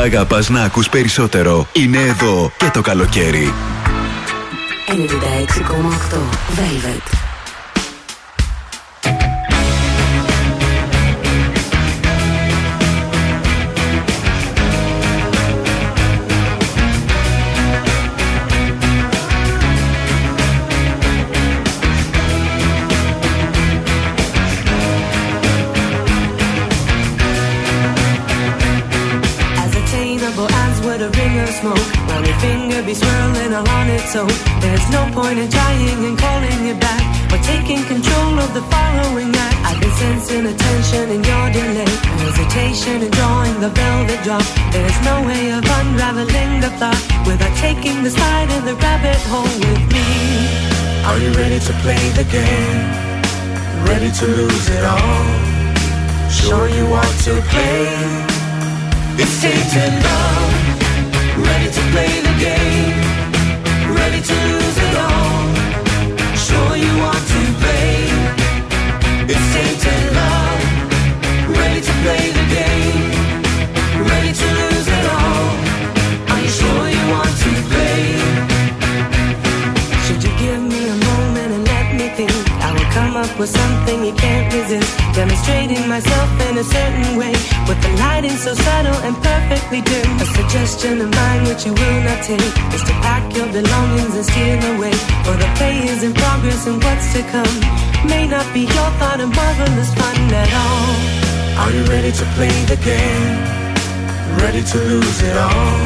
Όσα αγαπάς να ακούς περισσότερο είναι εδώ και το καλοκαίρι. 96,8 Velvet. To lose it all? Sure you want to play? It's tainted love. Ready to play with something you can't resist. Demonstrating myself in a certain way. With the lighting so subtle and perfectly dim. A suggestion of mine which you will not take is to pack your belongings and steal away. For the play is in progress and what's to come may not be your thought of marvelous fun at all. Are you ready to play the game? Ready to lose it all?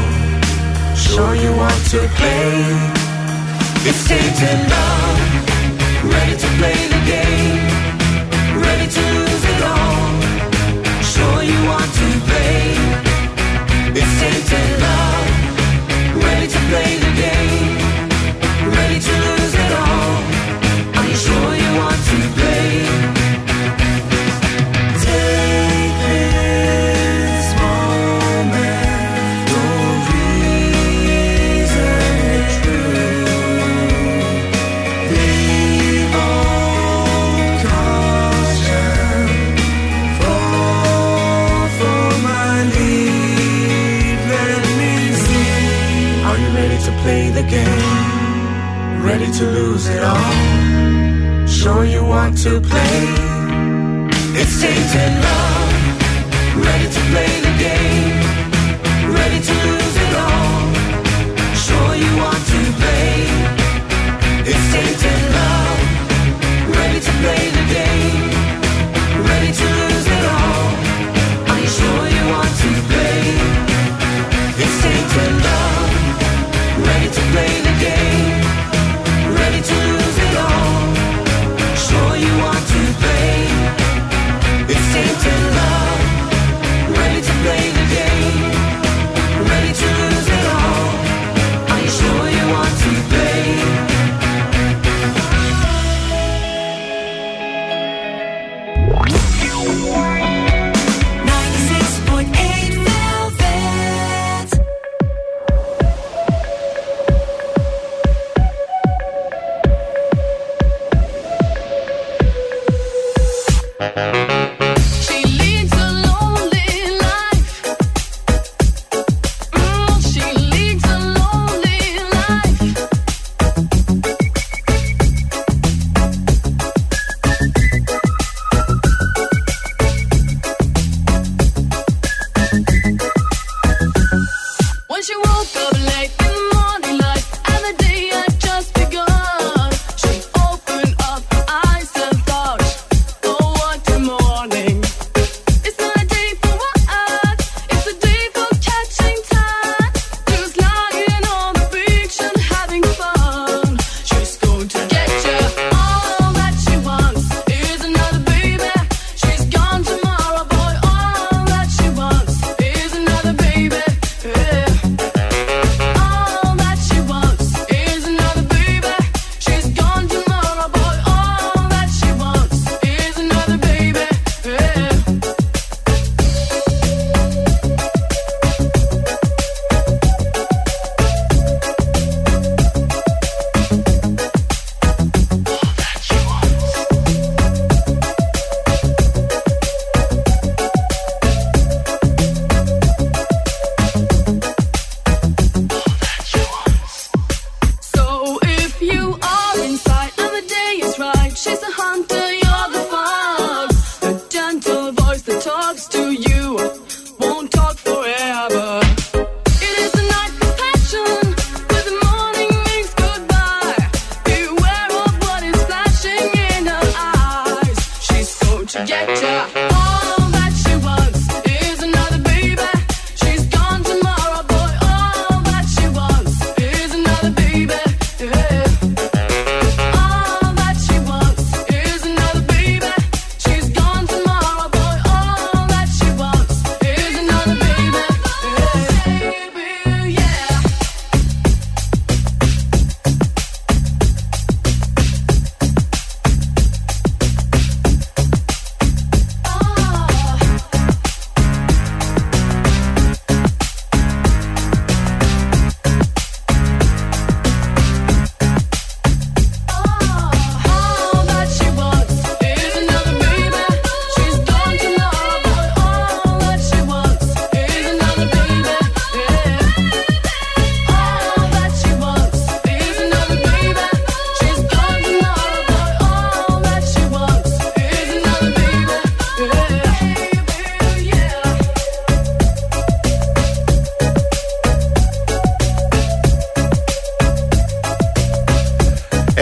Sure you want to play? It's tainted love. Ready to play the game? Ready to lose it all? Sure you want to play? It's love. Ready to play the game? Ready to lose it all? Sure you want to play? It's tainted love. Ready to play the game. Ready to lose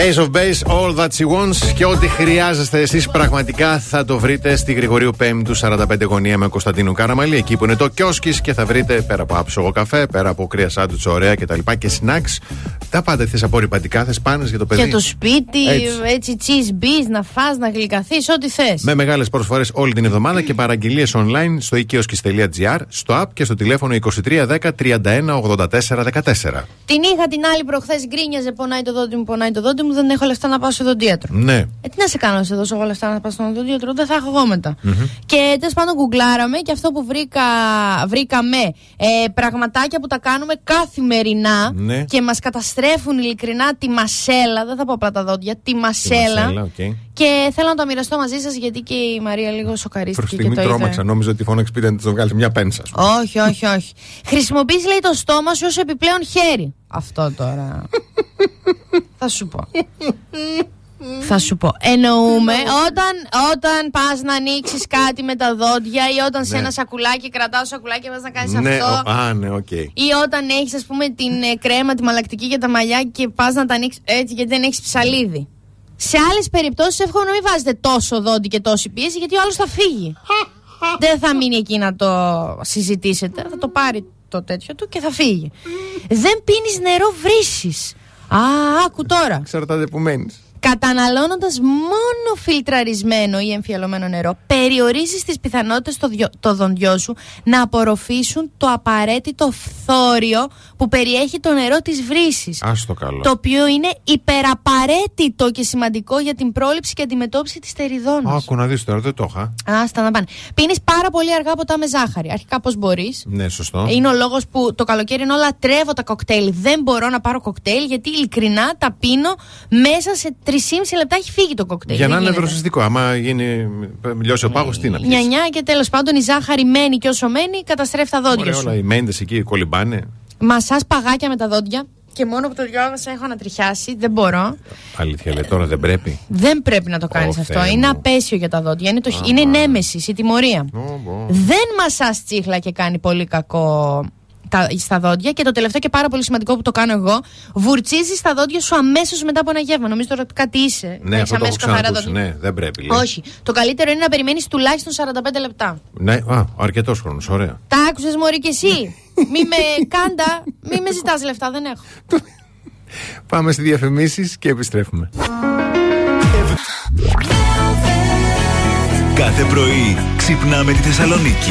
Ace of Base, All That She Wants και ό,τι χρειάζεστε εσείς πραγματικά θα το βρείτε στη Γρηγορίου 5 του 45 γωνία με Κωνσταντίνου Κάραμαλη. Εκεί που είναι το κιόσκις και θα βρείτε πέρα από άψογο καφέ, πέρα από κρύα σάντουιτς ωραία κτλ. Και, και snacks. Τα πάντα θες απορριπαντικά, θες πάνες για το παιδί. Για το σπίτι, Έτσι. έτσι, cheese bees, να φας, να γλυκαθείς, ό,τι θες. Με μεγάλες προσφορές όλη την εβδομάδα και παραγγελίες online στο οικειοσκis.gr, στο app και στο τηλέφωνο 2310 31 84 14. Την είχα την άλλη προχθές, γκρίνιαζε, πονάει το δόντι μου, πονάει το δόντι μου, δεν έχω λεφτά να πάω σε δοντίατρο. Ναι. Ε, τι να σε κάνω, να σε δώσω εγώ λεφτά να πάω στον οδοντίατρο, δεν θα έχω εγώ μετά. Και τέλος πάντων γκουγκλάραμε και αυτό που βρήκα, βρήκαμε ε, πραγματάκια που τα κάνουμε καθημερινά Ναι. και μας καταστρέφουν ειλικρινά τη μασέλα. Δεν θα πω απλά τα δόντια, τη μασέλα. Μασέλα, οκ. Και θέλω να το μοιραστώ μαζί σας γιατί και η Μαρία λίγο Προς σοκαρίστηκε και στιγμή το είδε. τρόμαξα, νόμιζα ότι φώναξε πήγε να τη το βγάλει μια πένσα. Όχι, όχι, όχι. Χρησιμοποιείς λέει το στόμα σου ως επιπλέον χέρι. Αυτό τώρα. Θα σου πω. Θα σου πω. Εννοούμε όταν, όταν πας να ανοίξεις κάτι με τα δόντια ή όταν σε Ναι. ένα σακουλάκι κρατάω το σακουλάκι και πας να κάνεις Ναι, αυτό. ο- α, ναι, οκ. Ή όταν έχεις, ας πούμε, την ε, κρέμα, τη μαλακτική για τα μαλλιά και πας να τα ανοίξεις έτσι γιατί δεν έχεις ψαλίδι. Σε άλλες περιπτώσεις εύχομαι να μην βάζετε τόσο δόντι και τόση πίεση γιατί ο άλλος θα φύγει. δεν θα μείνει εκεί να το συζητήσετε. Θα το πάρει το τέτοιο του και θα φύγει. δεν πίνεις νερό βρύσης. Α, άκου τώρα. Εξαρτάται που μένεις. Καταναλώνοντας μόνο φιλτραρισμένο ή εμφιαλωμένο νερό, περιορίζεις τις πιθανότητες το, δυο- το δοντιό σου να απορροφήσουν το απαραίτητο φθόριο που περιέχει το νερό της βρύσης. Α το καλό. Το οποίο είναι υπεραπαραίτητο και σημαντικό για την πρόληψη και αντιμετώπιση της τεριδόνα. Άκου να δεις τώρα, δεν το είχα. Άστα να πάνε. Πίνεις πάρα πολύ αργά ποτά με ζάχαρη. Αρχικά πώς μπορείς. Ναι, σωστό. Είναι ο λόγος που το καλοκαίρι ενώ λατρεύω τα κοκτέιλ, δεν μπορώ να πάρω κοκτέιλ γιατί ειλικρινά τα πίνω μέσα σε 3,5 λεπτά έχει φύγει το κοκτέιλ. Για να Δεν είναι γίνεται. δροσιστικό. Άμα γίνει, λιώσει ο πάγος, τι να πεις. Νιανιά και τέλος πάντων η ζάχαρη μένει και όσο μένει καταστρέφει τα δόντια Ωραία, σου. όλα οι μέντες εκεί κολυμπάνε. Μασάς παγάκια με τα δόντια και μόνο που το διάβασα έχω ανατριχιάσει. Δεν μπορώ. Αλήθεια, λέει τώρα δεν πρέπει. Δεν πρέπει να το κάνεις Ω, αυτό. Θεέ Είναι μου. απέσιο για τα δόντια. Είναι, το, χ- είναι νέμεσης, η τιμωρία. Δεν μασάς τσίχλα και κάνει πολύ κακό τα, στα δόντια. Και το τελευταίο και πάρα πολύ σημαντικό που το κάνω εγώ, βουρτσίζεις τα δόντια σου αμέσως μετά από ένα γεύμα. Νομίζω τώρα ότι κάτι είσαι. Ναι, Έχεις αυτό το έχω αμέσως καθαρά ξανακούσει. δόντια. Ναι, δεν πρέπει. λέει. Όχι. Το καλύτερο είναι να περιμένεις τουλάχιστον 45 λεπτά. Ναι, α, αρκετός χρόνος, ωραία. Τα άκουσες Μωρή και εσύ; μη με κάντα, μη με ζητάς λεφτά, δεν έχω. Πάμε στις διαφημίσεις και επιστρέφουμε. Κάθε πρωί ξυπνάμε τη Θεσσαλονίκη.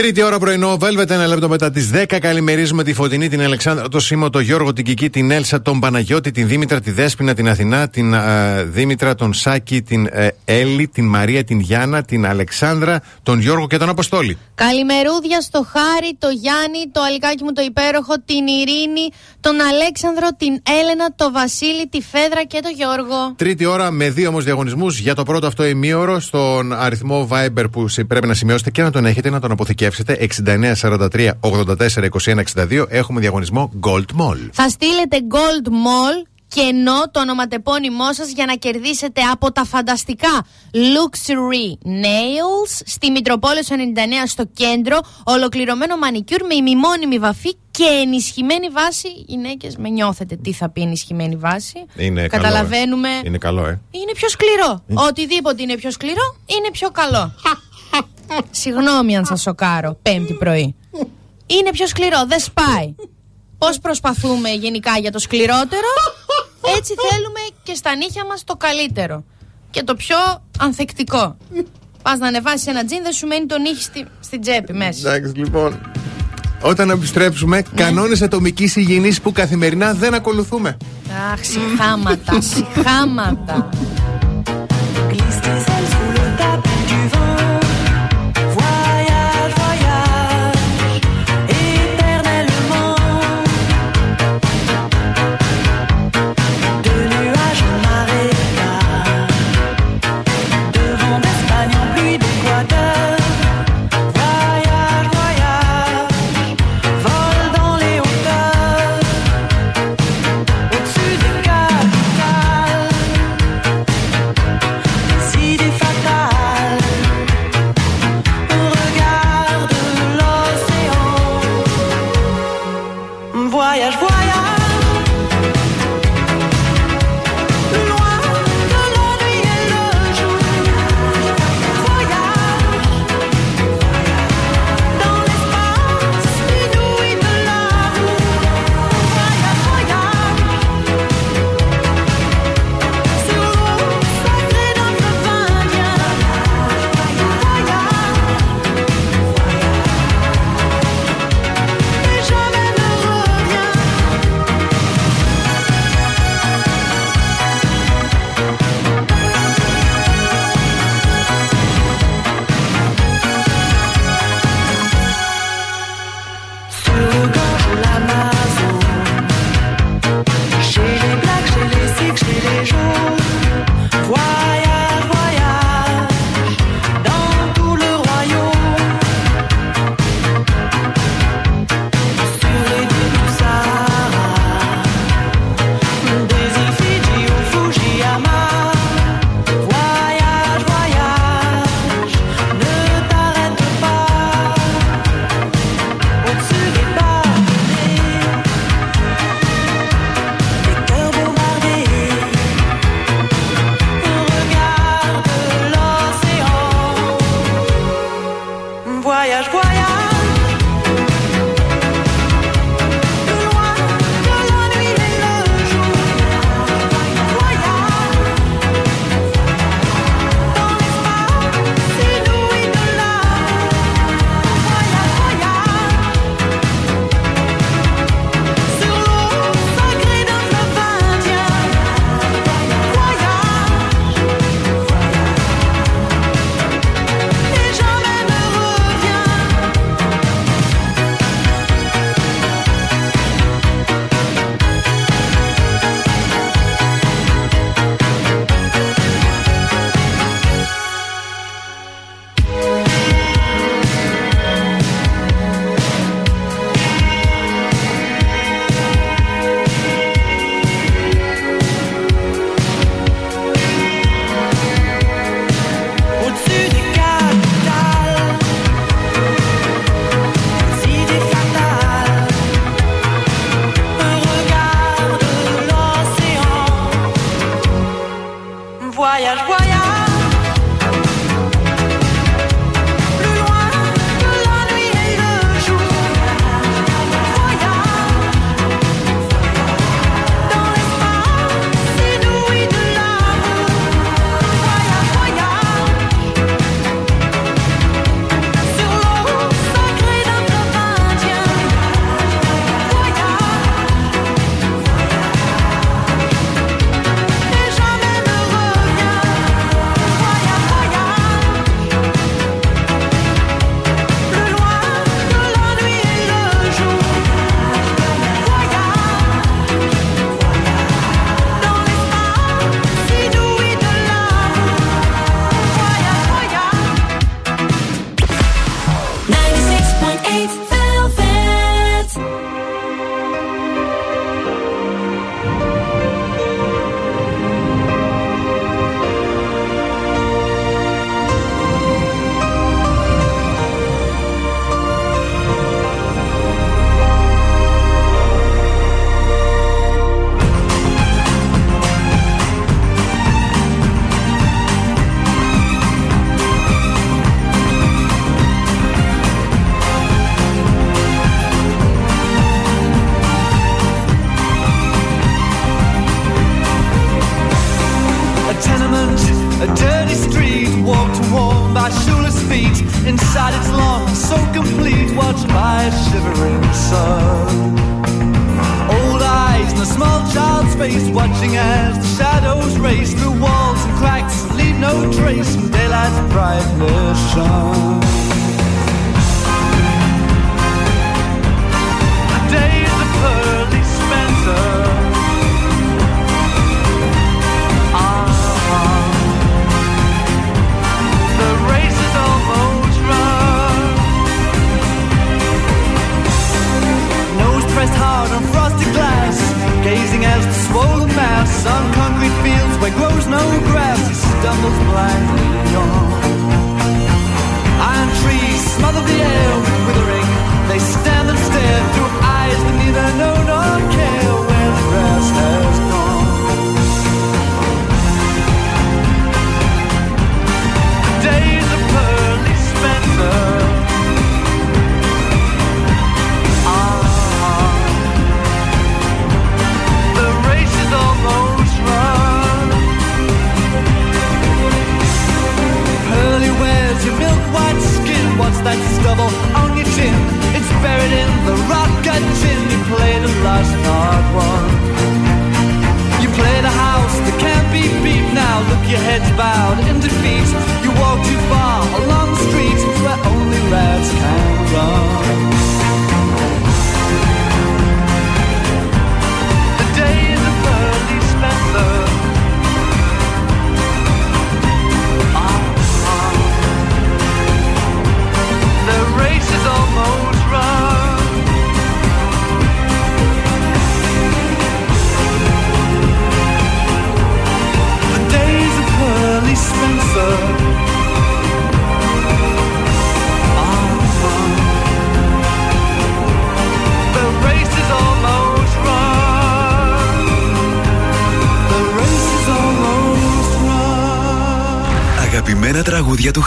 Τρίτη ώρα πρωινό, Velvet, ένα λεπτό μετά τις 10. Καλημερίζουμε τη Φωτεινή, την Αλεξάνδρα, το Σίμω, τον Γιώργο, την Κική, την Έλσα, τον Παναγιώτη, την Δήμητρα, τη Δέσπινα, την Αθηνά, την ε, Δήμητρα, τον Σάκη, την ε, Έλλη, την Μαρία, την Γιάννα, την Αλεξάνδρα, τον Γιώργο και τον Αποστόλη. Καλημερούδια στο Χάρη, το Γιάννη, το Αλικάκι μου το υπέροχο, την Ειρήνη, τον Αλέξανδρο, την Έλενα, το Βασίλη, τη Φέδρα και τον Γιώργο. Τρίτη ώρα με δύο όμως διαγωνισμούς για το πρώτο αυτό ημίωρο στον αριθμό Viber που σε- πρέπει να σημειώσετε και να τον έχετε, να τον 69, 43, 84 21 62. Έχουμε διαγωνισμό Gold Mall. Θα στείλετε Gold Mall και ενώ το ονοματεπώνυμό σας για να κερδίσετε από τα φανταστικά Luxury Nails στη Μητροπόλεως 99 στο κέντρο, ολοκληρωμένο μανικιούρ με ημιμόνιμη βαφή και ενισχυμένη βάση. Γυναίκε, με νιώθετε τι θα πει ενισχυμένη βάση. Είναι Καταλαβαίνουμε. Καλό, ε. Είναι καλό. Είναι πιο σκληρό. Οτιδήποτε είναι πιο σκληρό είναι πιο καλό. Συγγνώμη αν σας σοκάρω, Πέμπτη πρωί. Είναι πιο σκληρό, δεν σπάει. Πώς προσπαθούμε γενικά για το σκληρότερο, έτσι θέλουμε και στα νύχια μας το καλύτερο. Και το πιο ανθεκτικό. Πας να ανεβάσεις ένα τζιν, δεν σου μένει το νύχι στη, στην τσέπη μέσα. Εντάξει, λοιπόν. Όταν επιστρέψουμε, ναι. κανόνες ατομικής υγιεινής που καθημερινά δεν ακολουθούμε. Αχ, συγχάματα, συγχάματα.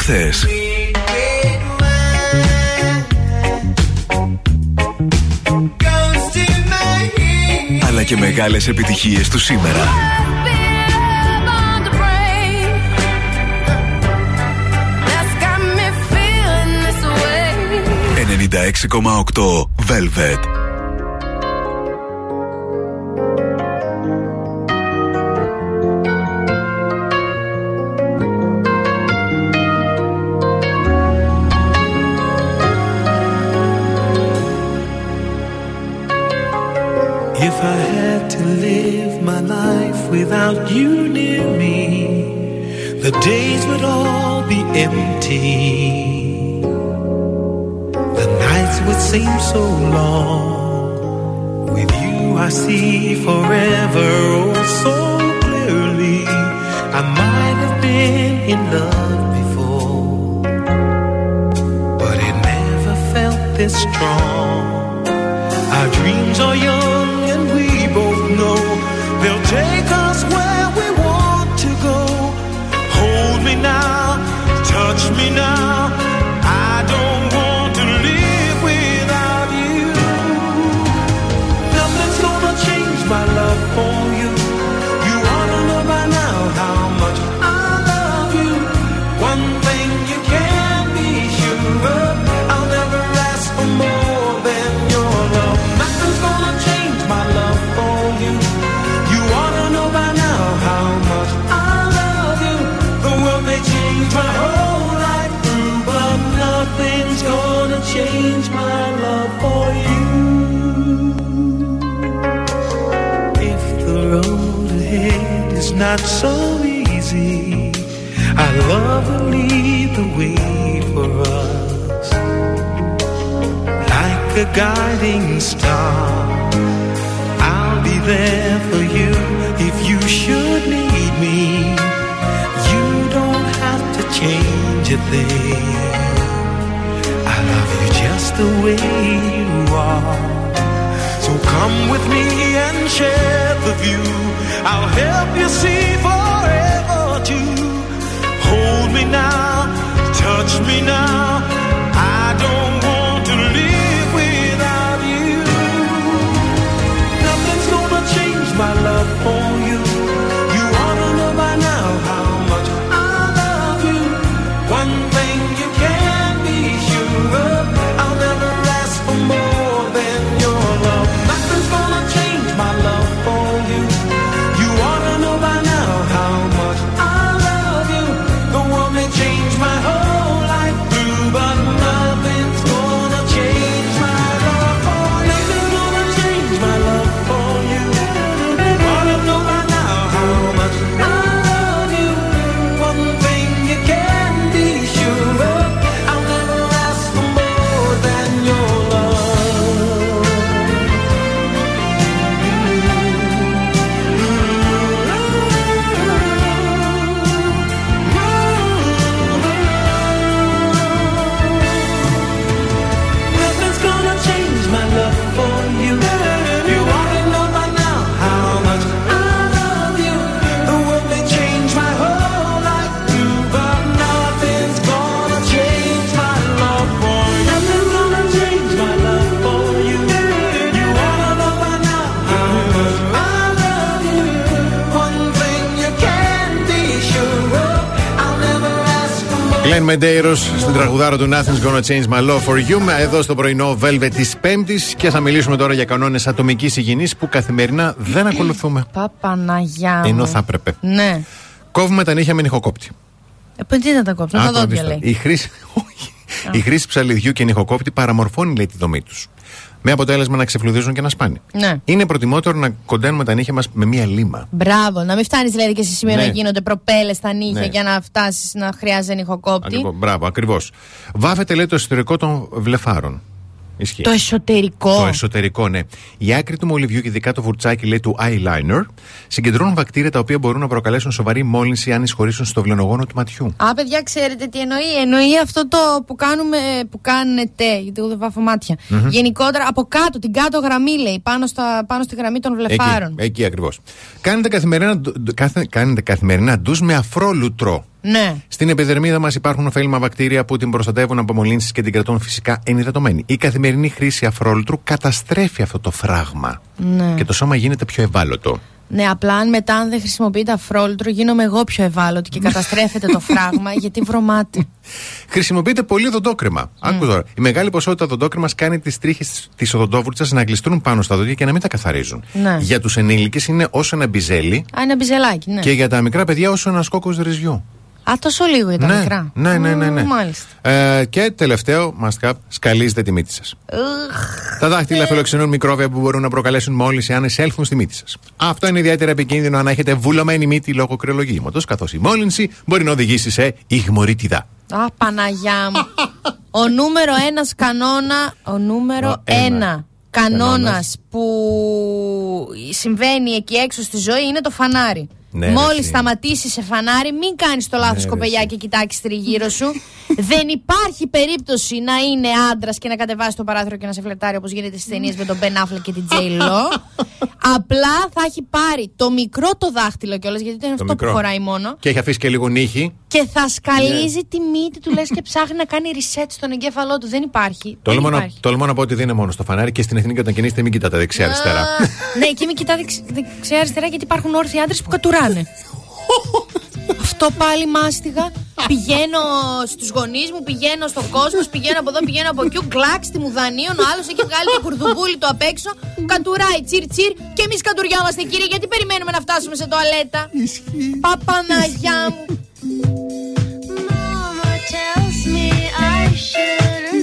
χθες. Αλλά και μεγάλες επιτυχίες του σήμερα. 96,8 Velvet. seems so long. With you, I see forever oh so clearly. I might have been in love before, but it never felt this strong. not so easy. Our love will lead the way for us, like a guiding star. I'll be there for you if you should need me. You don't have to change a thing. I love you just the way you are Come with me and share the view. I'll help you see forever too. Hold me now, touch me now. I don't want to live without you. Nothing's gonna change my love for you. Glenn Medeiros στην τραγουδάρα του Nothing's Gonna Change My Love for You. Εδώ στο πρωινό Velvet της Πέμπτης και θα μιλήσουμε τώρα για κανόνες ατομικής υγιεινής που καθημερινά δεν ακολουθούμε. Παπαναγιά. μου. Ενώ θα έπρεπε. Ναι. Κόβουμε τα νύχια με νυχοκόπτη. Ε, παι, τι να τα κόψω, τα Άκου να δόντια δεις λέει. τώρα. Η χρήση, όχι. η χρήση ψαλιδιού και νυχοκόπτη παραμορφώνει λέει τη δομή τους. Με αποτέλεσμα να ξεφλουδίζουν και να σπάνε. Ναι. Είναι προτιμότερο να κοντένουμε τα νύχια μας με μία λίμα. Μπράβο, να μην φτάνεις δηλαδή και σε σημείο Ναι. να γίνονται προπέλες στα νύχια Ναι. για να φτάσεις να χρειάζεται νυχοκόπτη. Ακριβώς, μπράβο, ακριβώς. Βάφεται λέει το εσωτερικό των βλεφάρων. Ισχύει. Το εσωτερικό. Το εσωτερικό, ναι. Η άκρη του μολυβιού και ειδικά το βουρτσάκι λέει του eyeliner συγκεντρώνουν βακτήρια τα οποία μπορούν να προκαλέσουν σοβαρή μόλυνση αν εισχωρήσουν στο βλενογόνο του ματιού. Α, παιδιά, ξέρετε τι εννοεί. Εννοεί αυτό το που κάνουμε, που κάνετε, γιατί εγώ δεν βάφω μάτια. Μμμ. Γενικότερα από κάτω, την κάτω γραμμή λέει, πάνω, στα, πάνω στη γραμμή των βλεφάρων. Εκεί, εκεί ακριβώς. Κάνετε καθημερινά, ντου- κάθε, κάνετε καθημερινά ντους με αφρόλουτρο. Ναι. Στην επιδερμίδα μας υπάρχουν ωφέλιμα βακτήρια που την προστατεύουν από μολύνσεις και την κρατούν φυσικά ενυδατωμένη. Η καθημερινή χρήση αφρόλουτρου καταστρέφει αυτό το φράγμα. Ναι. Και το σώμα γίνεται πιο ευάλωτο. Ναι, απλά αν μετά αν δεν χρησιμοποιείτε αφρόλουτρο, γίνομαι εγώ πιο ευάλωτη και καταστρέφεται το φράγμα γιατί βρωμάται. Χρησιμοποιείται πολύ οδοντόκρεμα. Άκου τώρα. Η μεγάλη ποσότητα οδοντόκρεμα κάνει τις τρίχες τη οδοντόβουρτσας να γλιστρούν πάνω στα δόντια και να μην τα καθαρίζουν. Ναι. Για τους ενήλικες είναι όσο ένα μπιζέλι Α, είναι μπιζελάκι, ναι. και για τα μικρά παιδιά όσο ένας κόκος ρυζιού. Α, τόσο λίγο για τα ναι, μικρά. Ναι, ναι, ναι. ναι. Μ, Μάλιστα. Ε, και τελευταίο, must have, σκαλίζετε τη μύτη σας. Τα δάχτυλα φιλοξενούν μικρόβια που μπορούν να προκαλέσουν μόλυνση αν εισέλθουν στη μύτη σας. Αυτό είναι ιδιαίτερα επικίνδυνο αν έχετε βουλωμένη μύτη λόγω κρυολογήματος, καθώς η μόλυνση μπορεί να οδηγήσει σε ηγμορίτιδα. Α, Παναγιά μου. ο νούμερο ένας κανόνα, ο νούμερο Ο ένα. ένα κανόνας Κανόνας. που συμβαίνει εκεί έξω στη ζωή είναι το φανάρι. Ναι, ρε, Μόλις εσύ. σταματήσει σε φανάρι, μην κάνεις το λάθος Ναι, ρε, κοπελιά και κοιτάξεις τριγύρω σου. Δεν υπάρχει περίπτωση να είναι άντρας και να κατεβάσει το παράθυρο και να σε φλερτάρει όπως γίνεται στις ταινίες με τον Ben Affleck και την J. Lo. Απλά θα έχει πάρει το μικρό το δάχτυλο κιόλας, γιατί είναι αυτό μικρό. που χωράει μόνο. Και έχει αφήσει και λίγο νύχη. Και θα σκαλίζει τη μύτη του, λες και ψάχνει να κάνει reset στον εγκέφαλό του. Δεν υπάρχει. Τολμώ δεν να, υπάρχει. τολμώ να πω ότι δεν είναι μόνο στο φανάρι και στην εθνική όταν κινείστε μην κοιτάτε δεξιά-αριστερά. ναι, και μην κοιτάτε ξ- δεξιά-αριστερά γιατί υπάρχουν όρθιοι άντρες που κατουράνε. Αυτό πάλι μάστιγα. Πηγαίνω στους γονείς μου, πηγαίνω στον κόσμος, πηγαίνω από εδώ, πηγαίνω από εκεί. Κλακ στη Μουδανίων. Ο άλλος έχει βγάλει το κουρδουμπούλι του απ' έξω. Κατουράει τσιρ τσιρ. Και εμείς κατουριόμαστε, κύριε, γιατί περιμένουμε να φτάσουμε σε τουαλέτα. Παπαναγιά μου. Mama tells me I shouldn't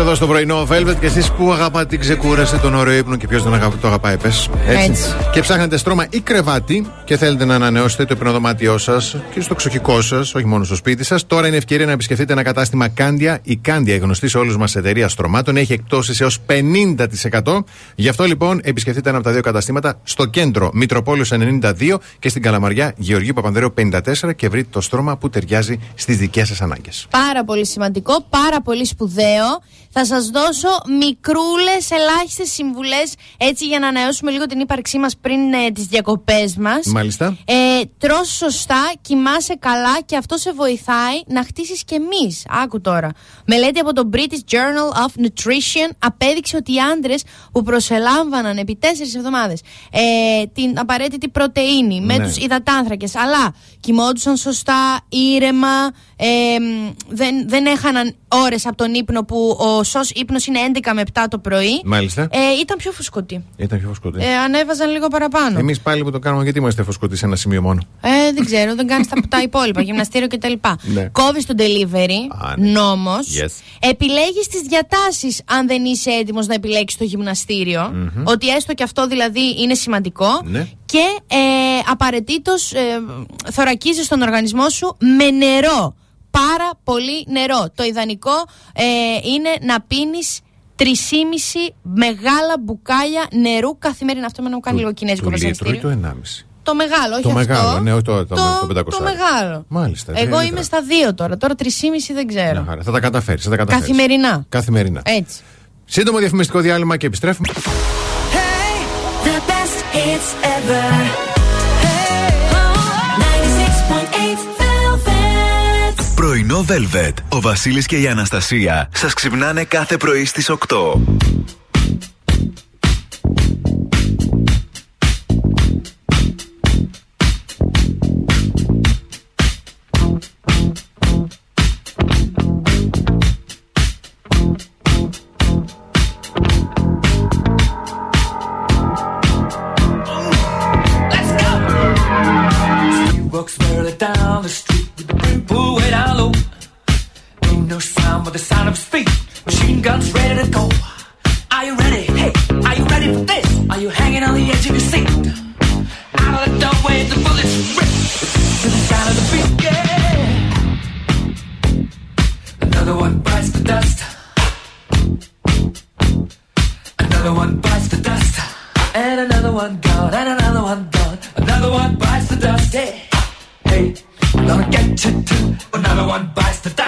Εδώ στο πρωινό Velvet και εσείς που αγαπάτε την ξεκούραση, τον ωραίο ύπνο και ποιος δεν αγαπά, το αγαπάει, πες. Έτσι. Και ψάχνετε στρώμα ή κρεβάτι και θέλετε να ανανεώσετε το υπνοδωμάτιό σας και στο ξοχικό σας, όχι μόνο στο σπίτι σας. Τώρα είναι ευκαιρία να επισκεφτείτε ένα κατάστημα Κάντια. Η Κάντια, η γνωστή σε όλους μας εταιρεία στρωμάτων, έχει εκπτώσεις έως 50%. Γι' αυτό λοιπόν επισκεφτείτε ένα από τα δύο καταστήματα στο κέντρο Μητροπόλεως 92 και στην Καλαμαριά Γεωργίου Παπανδρέου 54 και βρείτε το στρώμα που ταιριάζει στις δικές σας ανάγκες. Πάρα πολύ σημαντικό, πάρα πολύ σπουδαίο. Θα σας δώσω μικρούλες, ελάχιστες συμβουλές έτσι για να ανανεώσουμε λίγο την ύπαρξή μας πριν ε, τις διακοπές μας. Μάλιστα. Ε, τρως σωστά, κοιμάσαι καλά και αυτό σε βοηθάει να χτίσεις και εμείς. Άκου τώρα. Μελέτη από το British Journal of Nutrition απέδειξε ότι οι άντρες που προσελάμβαναν επί τέσσερις εβδομάδες ε, την απαραίτητη πρωτενη με Ναι. τους υδατάνθρακες, αλλά κοιμόντουσαν σωστά, ήρεμα, ε, μ, δεν, δεν έχαναν ώρες από τον ύπνο που ο σος ύπνος είναι 11 με 7 το πρωί. Μάλιστα. Ε, ήταν πιο φουσκωτοί. Ήταν πιο φουσκωτή. Ε, ανέβαζαν λίγο παραπάνω. Εμείς πάλι που το κάνουμε, γιατί είμαστε φουσκωτοί σε ένα σημείο μόνο; Ε, δεν ξέρω, δεν κάνεις τα, τα υπόλοιπα, γυμναστήριο κτλ. Ναι. Κόβεις τον delivery, Α, ναι. νόμος. Yes. Επιλέγεις τις διατάσεις αν δεν είσαι έτοιμος να επιλέξεις το γυμναστήριο. Μμμ. Ότι έστω και αυτό δηλαδή είναι σημαντικό. Ναι. Και ε, απαραίτητος ε, θωρακίζεις τον οργανισμό σου με νερό. Πάρα πολύ νερό. Το ιδανικό ε, είναι να πίνεις 3,5 μεγάλα μπουκάλια νερού καθημερινά. Αυτό με να μου κάνει λίγο κινέζικο Του λίτρου ή βασανιστήριο. του 1,5. Το μεγάλο, όχι Το αυτό. μεγάλο, ναι, όχι το, το, Το, το 500. το μεγάλο. Μάλιστα. Εγώ τρία είμαι λίτρα. στα δύο τώρα. Τώρα 3,5 δεν ξέρω. Μια χαρά. Θα τα καταφέρεις. Θα τα καταφέρεις. Καθημερινά. Καθημερινά. Έτσι. Σύντομο διαφημιστικό διάλειμμα και επιστρέφουμε. The best hits ever. Πρωινό Velvet. Ο Βασίλης και η Αναστασία σας ξυπνάνε κάθε πρωί στις 8. one bites the dust.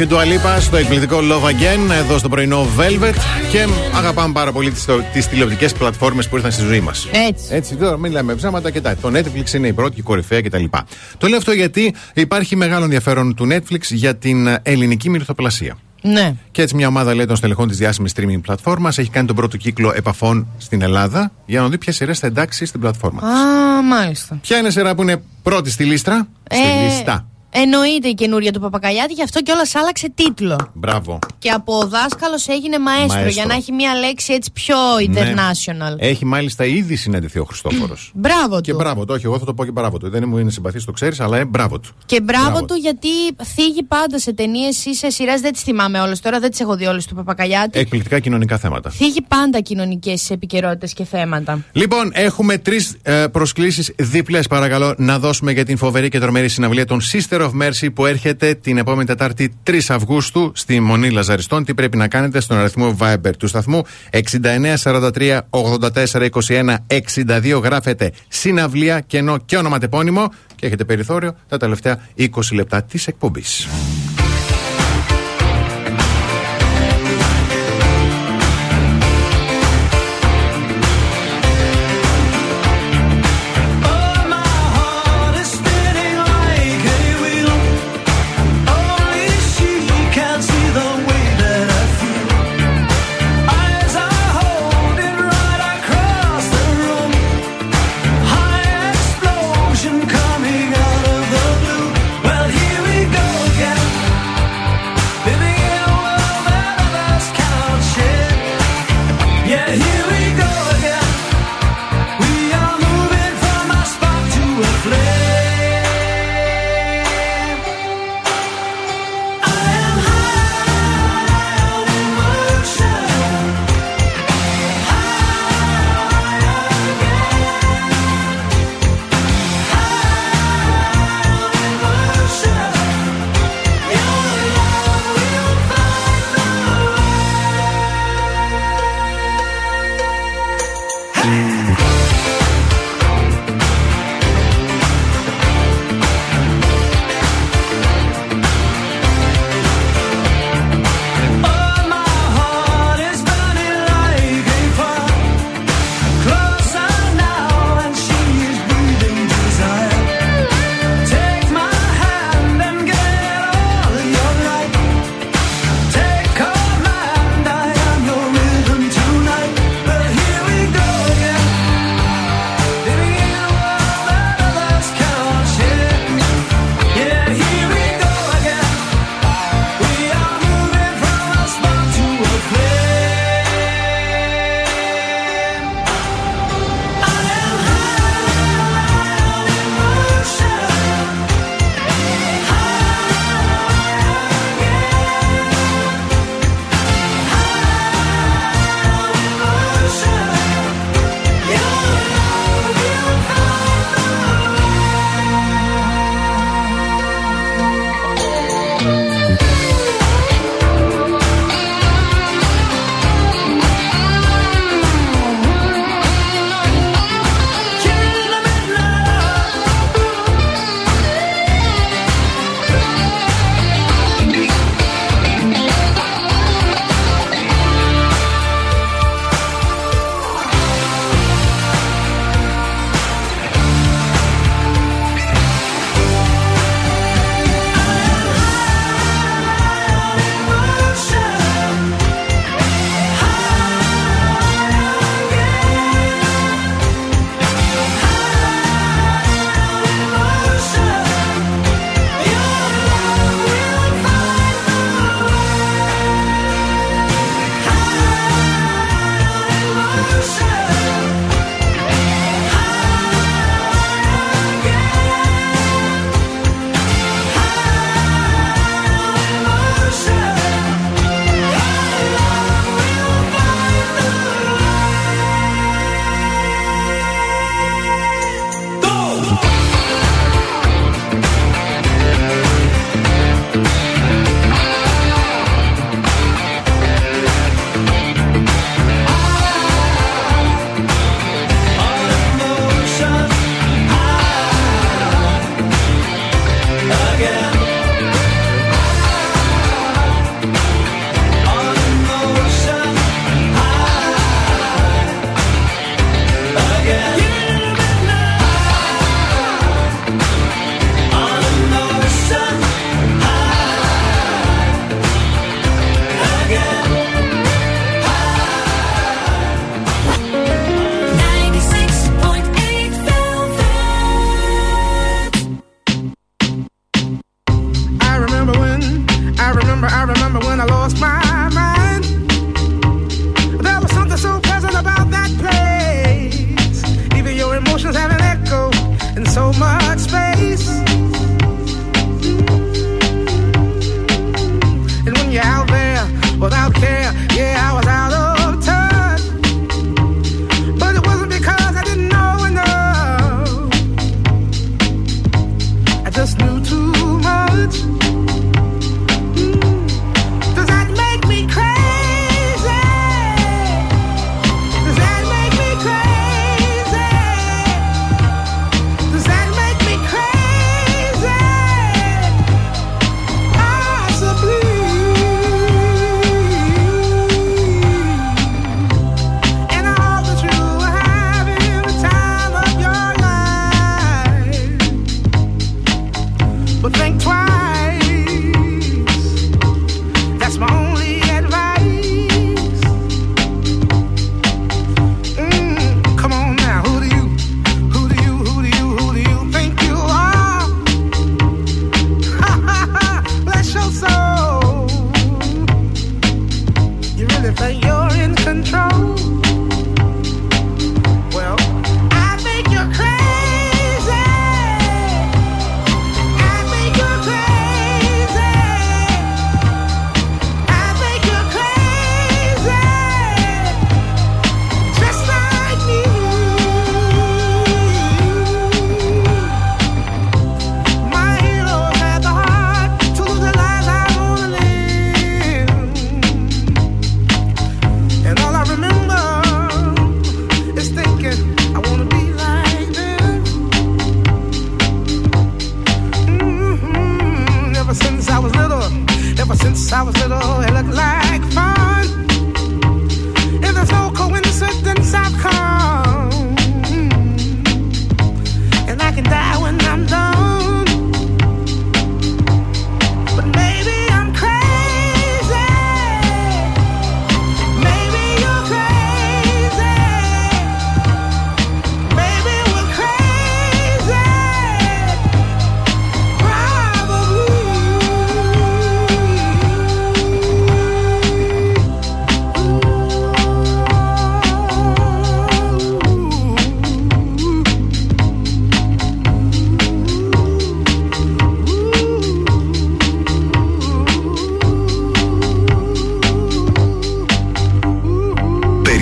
Η υπέροχη του Αλίπα στο εκπληκτικό Love Again εδώ στο πρωινό Velvet και αγαπάμε πάρα πολύ τις, τις τηλεοπτικές πλατφόρμες που ήρθαν στη ζωή μας. Έτσι. Έτσι, τώρα μην λέμε ψέματα και τα. Το Netflix είναι η πρώτη και η κορυφαία κτλ. Το λέω αυτό γιατί υπάρχει μεγάλο ενδιαφέρον του Netflix για την ε, ελληνική μυρθοπλασία. Ναι. Και έτσι μια ομάδα λέει των στελεχών της διάσημης streaming πλατφόρμας έχει κάνει τον πρώτο κύκλο επαφών στην Ελλάδα για να δει ποιες σειρές θα εντάξει στην πλατφόρμα. Α, μάλιστα. Ποια είναι η σειρά που είναι πρώτη στη λίστρα; Στη Ε, λίστα. Εννοείται η καινούρια του Παπακαλιάτη, γι' αυτό κιόλας άλλαξε τίτλο. Μπράβο. Και από δάσκαλος έγινε μαέστρο, Μαέστρο. για να έχει μία λέξη έτσι πιο Ναι. international. Έχει μάλιστα ήδη συναντηθεί ο Χριστόφορος. Μπράβο του. και μπράβο του, όχι, εγώ θα το πω και μπράβο του. Δεν μου είναι συμπαθής, το ξέρεις, αλλά ε, μπράβο του. Και μπράβο, Μπράβο. του γιατί θίγει πάντα σε ταινίες ή σε σειρέ. Δεν τις θυμάμαι όλες τώρα, δεν τις έχω δει όλες του Παπακαλιάτη. Εκπληκτικά κοινωνικά θέματα. Θίγει πάντα κοινωνικές επικαιρότητες και θέματα. Λοιπόν, έχουμε τρεις ε, προσκλήσεις διπλέ, παρακαλώ, να δώσουμε για την φοβερή και τρομερή συναυλία των Sister of Mercy που έρχεται την επόμενη Τετάρτη 3 Αυγούστου στη Μονή Λαζαριστών. Τι πρέπει να κάνετε στον αριθμό Viber του σταθμού; 6943 84 21 62. Γράφετε συναυλία, κενό και ονοματεπώνυμο και έχετε περιθώριο τα τελευταία 20 λεπτά της εκπομπής.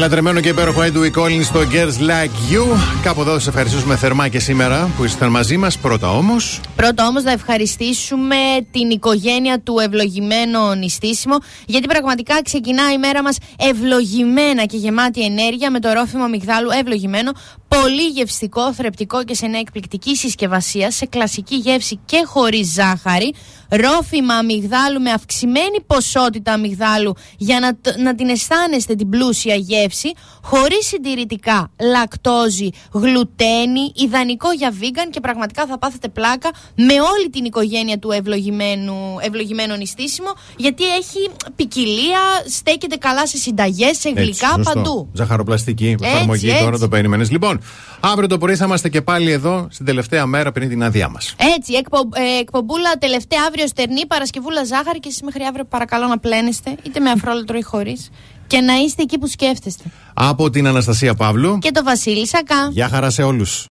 Λατρεμένο και υπέροχο Edwin Collins στο Girls Like You. Κάπου εδώ σα ευχαριστούμε θερμά και σήμερα που ήσασταν μαζί μας. Πρώτα όμως. Πρώτα όμως να ευχαριστήσουμε την οικογένεια του ευλογημένο νηστίσιμο γιατί πραγματικά ξεκινά η μέρα μας ευλογημένα και γεμάτη ενέργεια με το ρόφημα μυγδάλου ευλογημένο πολύ γευστικό, θρεπτικό και σε μια εκπληκτική συσκευασία σε κλασική γεύση και χωρίς ζάχαρη ρόφημα αμυγδάλου με αυξημένη ποσότητα αμυγδάλου για να, τ- να την αισθάνεστε την πλούσια γεύση χωρίς συντηρητικά, λακτόζη, γλουτένι, ιδανικό για vegan και πραγματικά θα πάθετε πλάκα με όλη την οικογένεια του ευλογημένου, ευλογημένου νηστίσιμο γιατί έχει ποικιλία, στέκεται καλά σε συνταγές, σε Έτσι, γλυκά σωστό. παντού. Ζαχαροπλαστική Έτσι, εφαρμογή τώρα έτσι. το περίμενε. Λοιπόν, αύριο το πρωί θα είμαστε και πάλι εδώ στην τελευταία μέρα πριν την άδειά μας. Έτσι, εκπο, ε, εκπομπούλα τελευταία αύριο στερνή, Παρασκευούλα ζάχαρη και εσείς μέχρι αύριο παρακαλώ να πλένεστε, είτε με αφρόλωτρο ή χωρίς και να είστε εκεί που σκέφτεστε. Από την Αναστασία Παύλου. Και το Βασίλη Σακά. Γεια χαρά σε όλους.